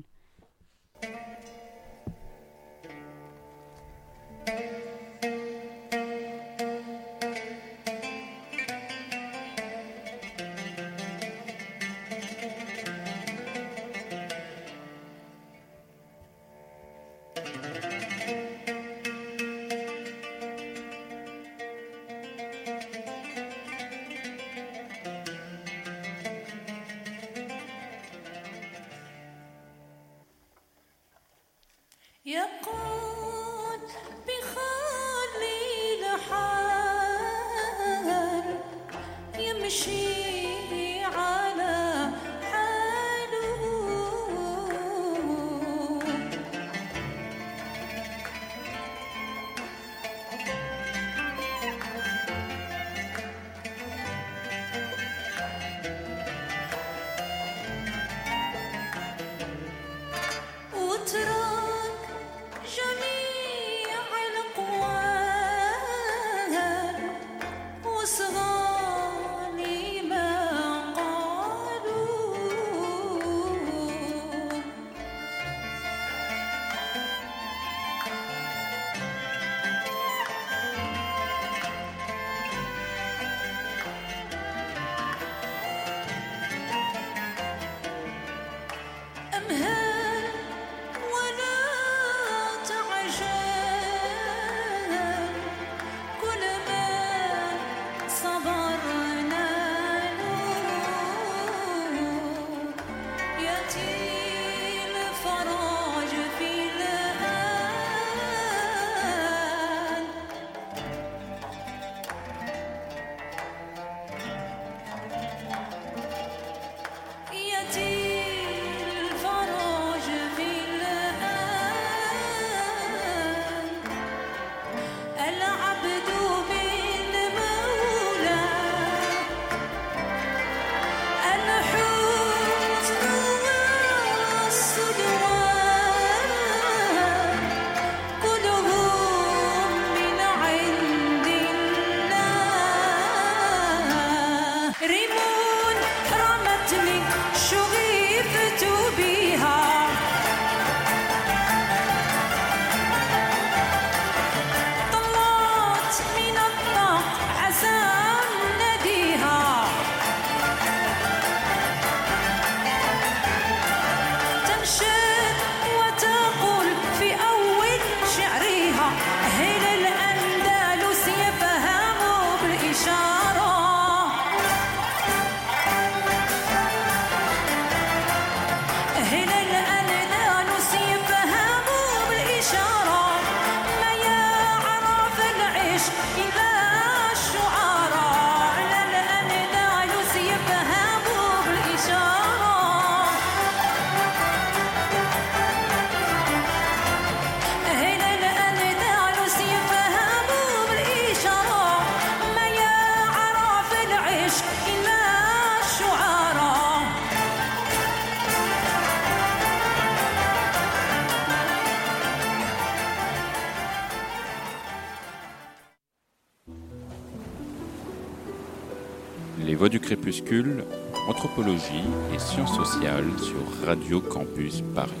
[SPEAKER 2] Du crépuscule, anthropologie et sciences sociales sur Radio Campus Paris.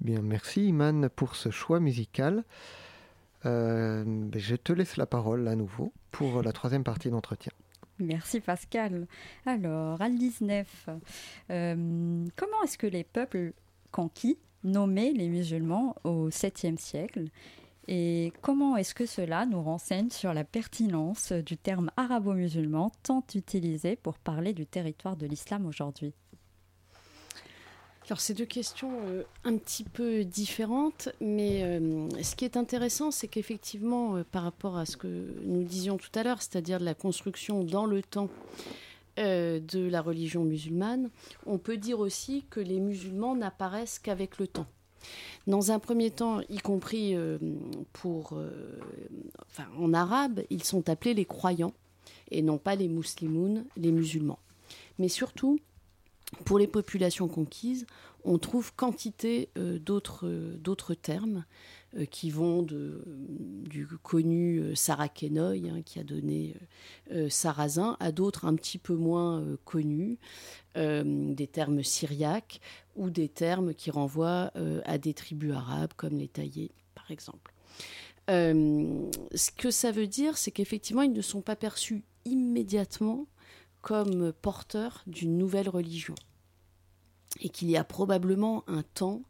[SPEAKER 3] Bien, merci Iman pour ce choix musical. Euh, ben, je te laisse la parole à nouveau pour la troisième partie d'entretien.
[SPEAKER 10] Merci Pascal. Alors, al 19, euh, comment est-ce que les peuples conquis nommaient les musulmans au 7e siècle et comment est-ce que cela nous renseigne sur la pertinence du terme arabo-musulman tant utilisé pour parler du territoire de l'islam aujourd'hui?
[SPEAKER 4] Alors, c'est deux questions euh, un petit peu différentes, mais euh, ce qui est intéressant, c'est qu'effectivement, euh, par rapport à ce que nous disions tout à l'heure, c'est-à-dire la construction dans le temps de la religion musulmane, on peut dire aussi que les musulmans n'apparaissent qu'avec le temps. Dans un premier temps, y compris pour, enfin, en arabe, ils sont appelés les croyants et non pas les musulmans, les musulmans. Mais surtout, pour les populations conquises, on trouve quantité euh, euh, d'autres termes euh, qui vont de, du connu Sarakénoï, hein, qui a donné Sarrazin, à d'autres un petit peu moins connus, des termes syriaques ou des termes qui renvoient à des tribus arabes comme les taillés, par exemple. ce que ça veut dire, c'est qu'effectivement, ils ne sont pas perçus immédiatement comme porteur d'une nouvelle religion. Et qu'il y a probablement un temps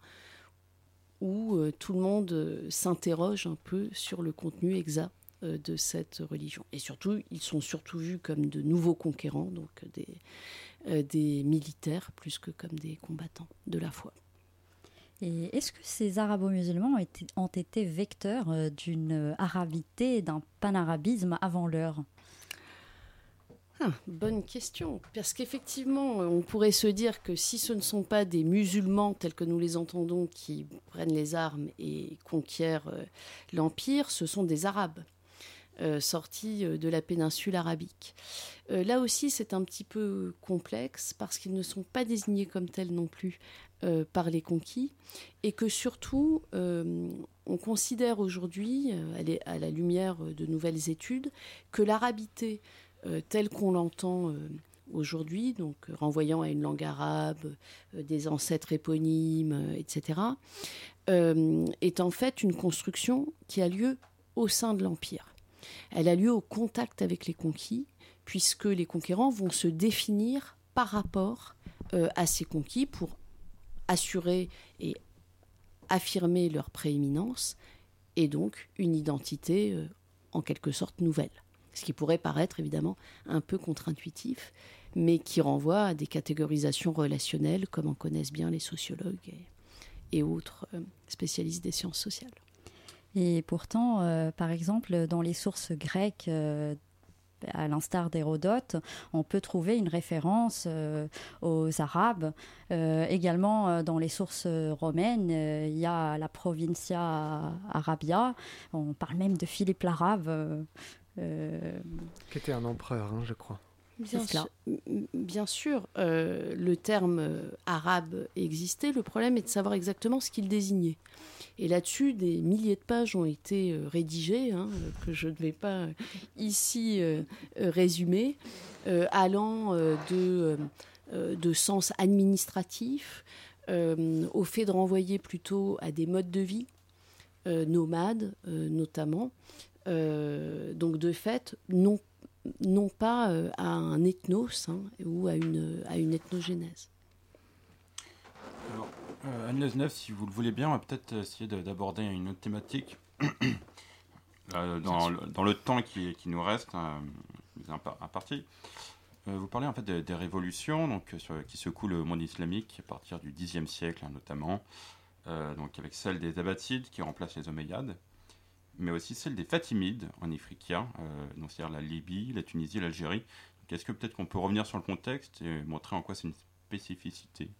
[SPEAKER 4] où euh, tout le monde euh, s'interroge un peu sur le contenu exact euh, de cette religion. Et surtout, ils sont surtout vus comme de nouveaux conquérants, donc des, militaires plus que comme des combattants de la foi.
[SPEAKER 1] Et est-ce que ces arabo-musulmans ont été vecteurs d'une arabité, d'un panarabisme avant l'heure?
[SPEAKER 4] Ah, bonne question. Parce qu'effectivement, on pourrait se dire que si ce ne sont pas des musulmans tels que nous les entendons qui prennent les armes et conquièrent euh, l'Empire, ce sont des Arabes. Euh, sortis euh, de la péninsule arabique. là aussi, c'est un petit peu complexe parce qu'ils ne sont pas désignés comme tels non plus par les conquis et que surtout, on considère aujourd'hui, à la lumière de nouvelles études, que l'arabité euh, tel qu'on l'entend euh, aujourd'hui, donc euh, renvoyant à une langue arabe, des ancêtres éponymes, etc., est en fait une construction qui a lieu au sein de l'Empire. Elle a lieu au contact avec les conquis, puisque les conquérants vont se définir par rapport à ces conquis pour assurer et affirmer leur prééminence et donc une identité en quelque sorte nouvelle ce qui pourrait paraître évidemment un peu contre-intuitif, mais qui renvoie à des catégorisations relationnelles comme en connaissent bien les sociologues et, autres euh, spécialistes des sciences sociales.
[SPEAKER 1] Et pourtant, euh, par exemple, dans les sources grecques, euh, à l'instar d'Hérodote, on peut trouver une référence aux Arabes. également, dans les sources romaines, il y a la Provincia Arabia. On parle même de Philippe l'Arabe
[SPEAKER 3] qui était un empereur, hein, je crois.
[SPEAKER 4] Bien sûr, bien sûr euh, le terme euh, arabe existait. Le problème est de savoir exactement ce qu'il désignait. Et là-dessus, des milliers de pages ont été rédigées, hein, que je ne vais pas ici résumer, allant de, de sens administratif au fait de renvoyer plutôt à des modes de vie nomades, notamment, euh, donc de fait, non, non pas euh, à un ethnos hein, ou à une, à une ethnogénèse.
[SPEAKER 2] Alors, euh, Anne si vous le voulez bien, on va peut-être essayer d'aborder une autre thématique. dans, dans, le temps qui, nous reste, hein, à partie. vous parlez en fait des, révolutions donc, qui secouent le monde islamique à partir du Xe siècle hein, notamment, donc avec celle des Abbasides qui remplacent les Omeyyades mais aussi celle des Fatimides en Ifriqiya, euh, donc c'est-à-dire la Libye, la Tunisie, l'Algérie. Est-ce que peut-être qu'on peut revenir sur le contexte et montrer en quoi c'est une spécificité,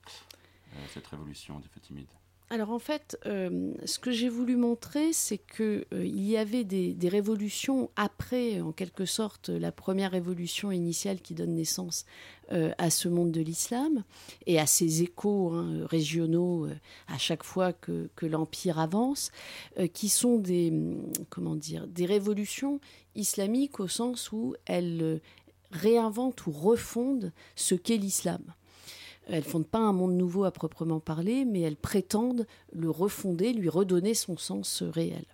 [SPEAKER 2] euh, cette révolution des Fatimides?
[SPEAKER 4] Alors en fait, euh, ce que j'ai voulu montrer, c'est qu'il euh, y avait des, révolutions après, en quelque sorte, la première révolution initiale qui donne naissance euh, à ce monde de l'islam et à ses échos hein, régionaux à chaque fois que, l'empire avance, qui sont des comment dire des révolutions islamiques au sens où elles réinventent ou refondent ce qu'est l'islam. Elles fondent pas un monde nouveau à proprement parler, mais elles prétendent le refonder, lui redonner son sens réel,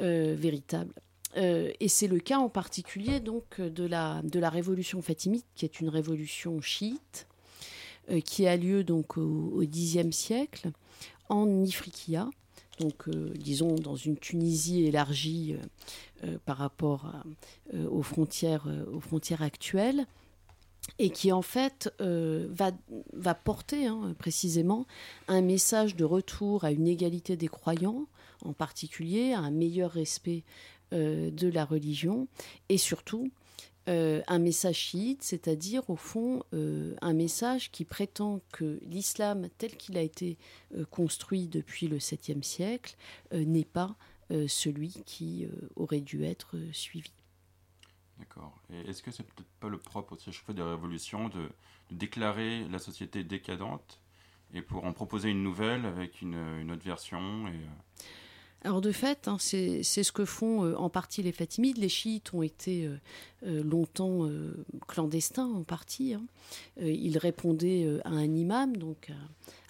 [SPEAKER 4] euh, véritable. Euh, et c'est le cas en particulier donc de la, de la révolution fatimite, qui est une révolution chiite, euh, qui a lieu donc au Xe siècle en Ifriqiya, donc disons dans une Tunisie élargie par rapport aux, frontières, aux frontières actuelles et qui en fait va, va, porter hein, précisément un message de retour à une égalité des croyants, en particulier à un meilleur respect de la religion, et surtout euh, un message chiite, c'est-à-dire au fond euh, un message qui prétend que l'islam tel qu'il a été euh, construit depuis le 7e siècle n'est pas celui qui aurait dû être suivi.
[SPEAKER 2] D'accord. Est-ce que c'est peut-être pas le propre aussi à chaque des révolutions de, déclarer la société décadente et pour en proposer une nouvelle avec une, autre version et,
[SPEAKER 4] alors de fait, hein, c'est ce que font euh, en partie les Fatimides. Les chiites ont été euh, euh, longtemps clandestins en partie. Hein. ils répondaient à un imam, donc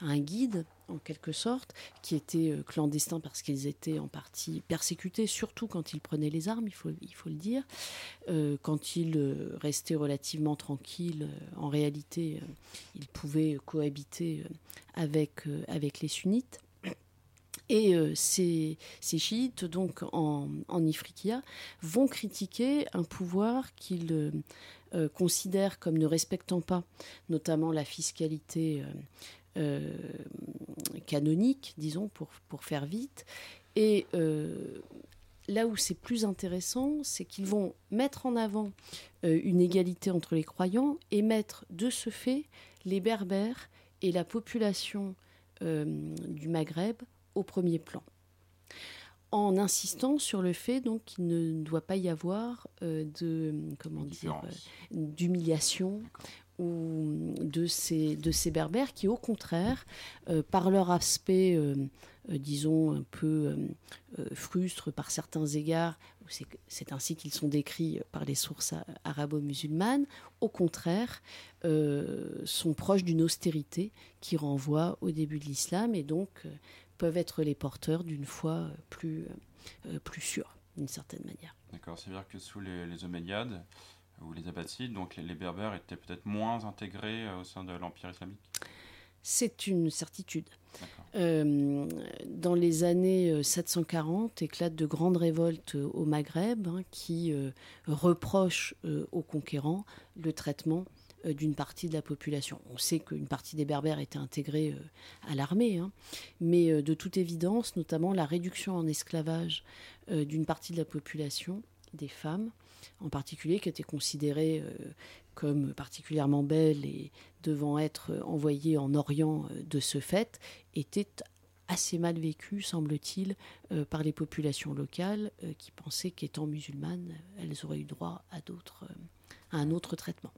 [SPEAKER 4] à, un guide en quelque sorte, qui était clandestin parce qu'ils étaient en partie persécutés, surtout quand ils prenaient les armes, il faut, il faut le dire. quand ils restaient relativement tranquilles, en réalité, ils pouvaient cohabiter avec, avec les sunnites. Et euh, ces, chiites, donc en, en, Ifriqiya, vont critiquer un pouvoir qu'ils euh, euh, considèrent comme ne respectant pas notamment la fiscalité canonique, disons, pour, pour faire vite. Et là où c'est plus intéressant, c'est qu'ils vont mettre en avant une égalité entre les croyants et mettre de ce fait les Berbères et la population du Maghreb au premier plan. En insistant sur le fait donc qu'il ne doit pas y avoir euh, de comment dire euh, d'humiliation ou de ces de ces berbères qui au contraire euh, par leur aspect disons un peu frustre par certains égards c'est ainsi qu'ils sont décrits par les sources arabo-musulmanes au contraire sont proches d'une austérité qui renvoie au début de l'islam et donc peuvent être les porteurs d'une foi plus, euh, plus sûre, d'une certaine manière.
[SPEAKER 2] D'accord, c'est-à-dire que sous les, les Omeyyades ou les Abbasides, donc les, Berbères étaient peut-être moins intégrés euh, au sein de l'Empire islamique
[SPEAKER 4] c'est une certitude. Euh, dans les années 740 éclatent de grandes révoltes au Maghreb hein, qui reprochent aux conquérants le traitement euh, d'une partie de la population. On sait qu'une partie des Berbères était intégrée euh, à l'armée, hein. mais euh, de toute évidence, notamment la réduction en esclavage d'une partie de la population, des femmes en particulier, qui étaient considérées comme particulièrement belles et devant être envoyées en Orient de ce fait, était assez mal vécue, semble-t-il, par les populations locales qui pensaient qu'étant musulmanes, elles auraient eu droit à, d'autres, à un autre traitement.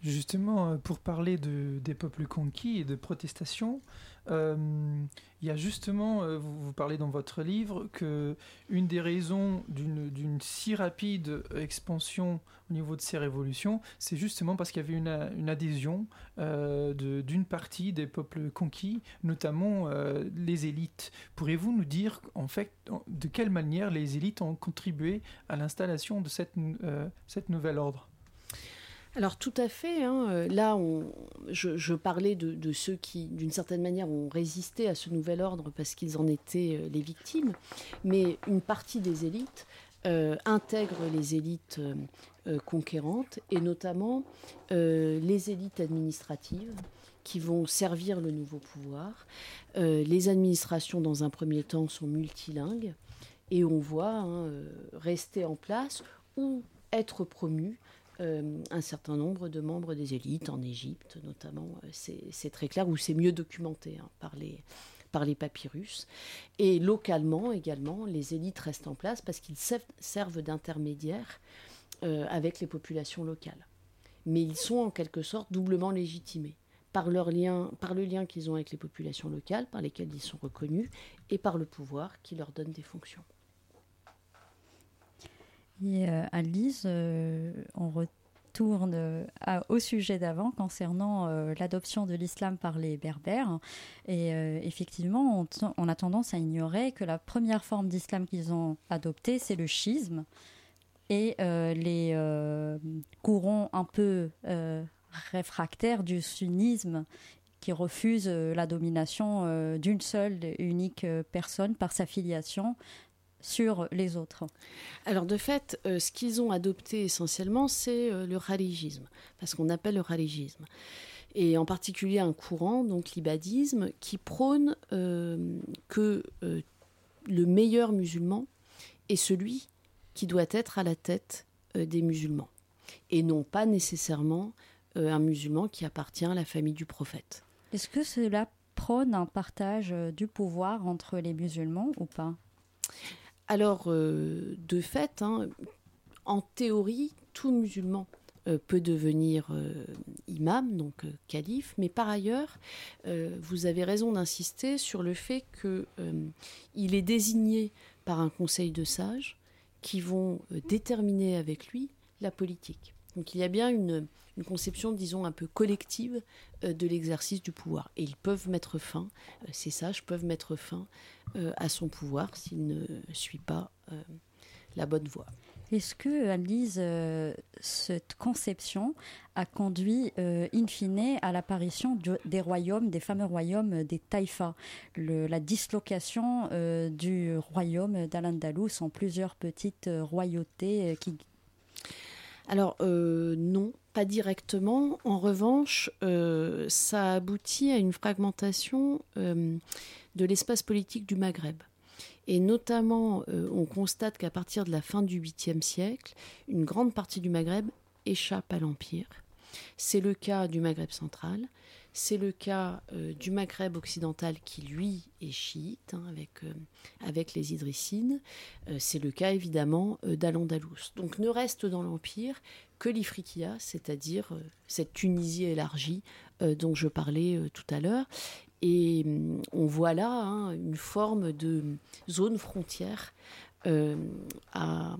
[SPEAKER 5] Justement, euh, pour parler de, des peuples conquis et de protestation, euh, il y a justement, euh, vous, parlez dans votre livre, que une des raisons d'une si rapide expansion au niveau de ces révolutions, c'est justement parce qu'il y avait une, adhésion d'une partie des peuples conquis, notamment les élites. Pourriez-vous nous dire, en fait, de quelle manière les élites ont contribué à l'installation de cette, cette nouvelle ordre?
[SPEAKER 4] Alors tout à fait. Hein. Euh, là, je, parlais de, ceux qui, d'une certaine manière, ont résisté à ce nouvel ordre parce qu'ils en étaient euh, les victimes. Mais une partie des élites euh, intègre les élites conquérantes et notamment les élites administratives qui vont servir le nouveau pouvoir. les administrations, dans un premier temps, sont multilingues et on voit hein, rester en place ou être promus euh, un certain nombre de membres des élites en Égypte, notamment. Euh, c'est très clair, où c'est mieux documenté hein, par, les, papyrus. Et localement également, les élites restent en place parce qu'ils servent d'intermédiaires euh, avec les populations locales. Mais ils sont en quelque sorte doublement légitimés par, par le lien qu'ils ont avec les populations locales, par lesquelles ils sont reconnus, et par le pouvoir qui leur donne des fonctions.
[SPEAKER 1] Et euh, Alice, euh, on retourne euh, au sujet d'avant concernant l'adoption de l'islam par les Berbères. Et effectivement, on, a tendance à ignorer que la première forme d'islam qu'ils ont adoptée, c'est le schisme. Et les courants un peu réfractaires du sunnisme qui refusent la domination d'une seule et unique personne par sa filiation sur les autres
[SPEAKER 4] Alors de fait, euh, ce qu'ils ont adopté essentiellement, c'est euh, le religisme, parce qu'on appelle le religisme. Et en particulier un courant, donc l'ibadisme, qui prône euh, que le meilleur musulman est celui qui doit être à la tête des musulmans, et non pas nécessairement un musulman qui appartient à la famille du prophète.
[SPEAKER 1] Est-ce que cela prône un partage du pouvoir entre les musulmans ou pas?
[SPEAKER 4] Alors, euh, de fait, hein, en théorie, tout musulman euh, peut devenir euh, imam, donc calife, mais par ailleurs, vous avez raison d'insister sur le fait qu'il est désigné par un conseil de sages qui vont déterminer avec lui la politique. Donc il y a bien une, conception, disons, un peu collective de l'exercice du pouvoir. Et ils peuvent mettre fin, ces sages peuvent mettre fin euh, à son pouvoir s'il ne suit pas euh, la bonne voie.
[SPEAKER 1] Est-ce que, Alice, euh, cette conception a conduit in fine à l'apparition des royaumes, des fameux royaumes des taïfas, la dislocation du royaume d'Al-Andalus en plusieurs petites royautés qui...
[SPEAKER 4] Alors non, pas directement. En revanche, ça aboutit à une fragmentation de l'espace politique du Maghreb. Et notamment, euh, on constate qu'à partir de la fin du 8e siècle, une grande partie du Maghreb échappe à l'Empire. C'est le cas du Maghreb central, c'est le cas euh, du Maghreb occidental qui, lui, est chiite, hein, avec, euh, avec les Idrissines. c'est le cas, évidemment, d'Al-Andalus. Donc ne reste dans l'Empire que l'Ifriqiya, c'est-à-dire cette Tunisie élargie dont je parlais tout à l'heure. Et hum, on voit là hein, une forme de zone frontière euh, à,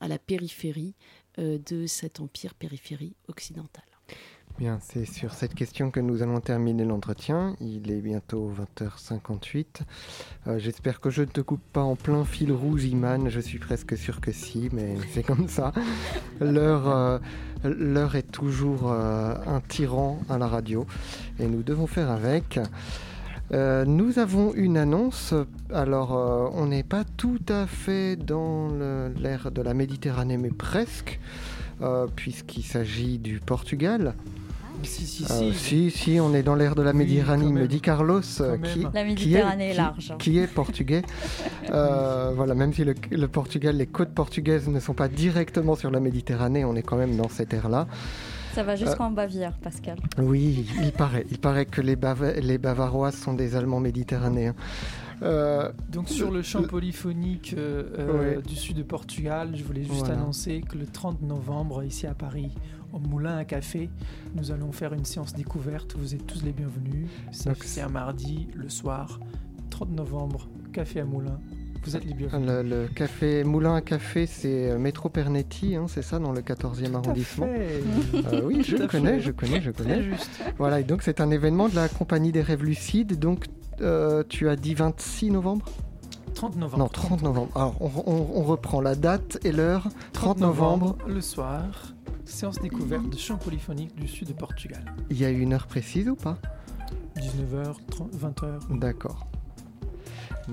[SPEAKER 4] la périphérie euh, de cet empire périphérie occidentale.
[SPEAKER 3] Bien, c'est sur cette question que nous allons terminer l'entretien. Il est bientôt 20h58. Euh, j'espère que je ne te coupe pas en plein fil rouge, Iman. Je suis presque sûr que si, mais c'est comme ça. L'heure, euh, est toujours euh, un tyran à la radio et nous devons faire avec. nous avons une annonce. Alors, on n'est pas tout à fait dans l'ère de la Méditerranée, mais presque, puisqu'il s'agit du Portugal.
[SPEAKER 5] Si, si,
[SPEAKER 3] euh, si. si, on est dans l'ère de la Méditerranée, me dit Carlos,
[SPEAKER 1] euh, qui, la Méditerranée
[SPEAKER 3] est,
[SPEAKER 1] large.
[SPEAKER 3] Qui, est portugais. Euh, voilà, même si le, Portugal, les côtes portugaises ne sont pas directement sur la Méditerranée, on est quand même dans cette ère-là.
[SPEAKER 1] Ça va jusqu'en Bavière, Pascal.
[SPEAKER 3] Oui, il paraît. Il paraît que les, les Bavarois sont des Allemands méditerranéens.
[SPEAKER 5] Donc sur le champ polyphonique du sud de Portugal, je voulais juste annoncer que le 30 novembre, ici à Paris, au Moulin à Café. Nous allons faire une séance découverte. Vous êtes tous les bienvenus. C'est un mardi, le soir, 30 novembre, Café à Moulin. Vous êtes les bienvenus.
[SPEAKER 3] Le, café Moulin à Café, c'est euh, Métro Pernetti, hein, c'est ça, dans le 14e arrondissement. Euh, oui, je connais, je connais, je connais.
[SPEAKER 5] Juste.
[SPEAKER 3] Voilà, et donc c'est un événement de la Compagnie des Rêves Lucides. Donc euh, tu as dit 26 novembre?
[SPEAKER 5] 30 novembre.
[SPEAKER 3] Non, 30 novembre. Alors, on, reprend la date et l'heure. 30, novembre,
[SPEAKER 5] Le soir, séance découverte de chant polyphonique du sud de Portugal.
[SPEAKER 3] Il y a une heure précise ou pas?
[SPEAKER 5] 19h, 20h.
[SPEAKER 3] D'accord.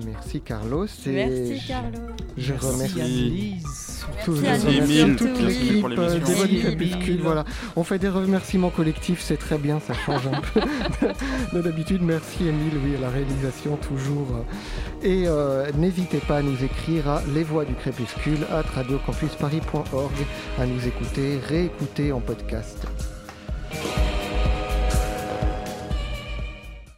[SPEAKER 3] Merci Carlos.
[SPEAKER 1] Merci Carlos.
[SPEAKER 3] Je remercie
[SPEAKER 5] toute
[SPEAKER 3] l'équipe de Crépuscule. Voilà. On fait des remerciements collectifs, c'est très bien, ça change un peu de d'habitude. Merci Emile, oui, à la réalisation toujours. Et euh, n'hésitez pas à nous écrire à Les Voix du Crépuscule à radiocampusparis.org, à nous écouter, réécouter en podcast.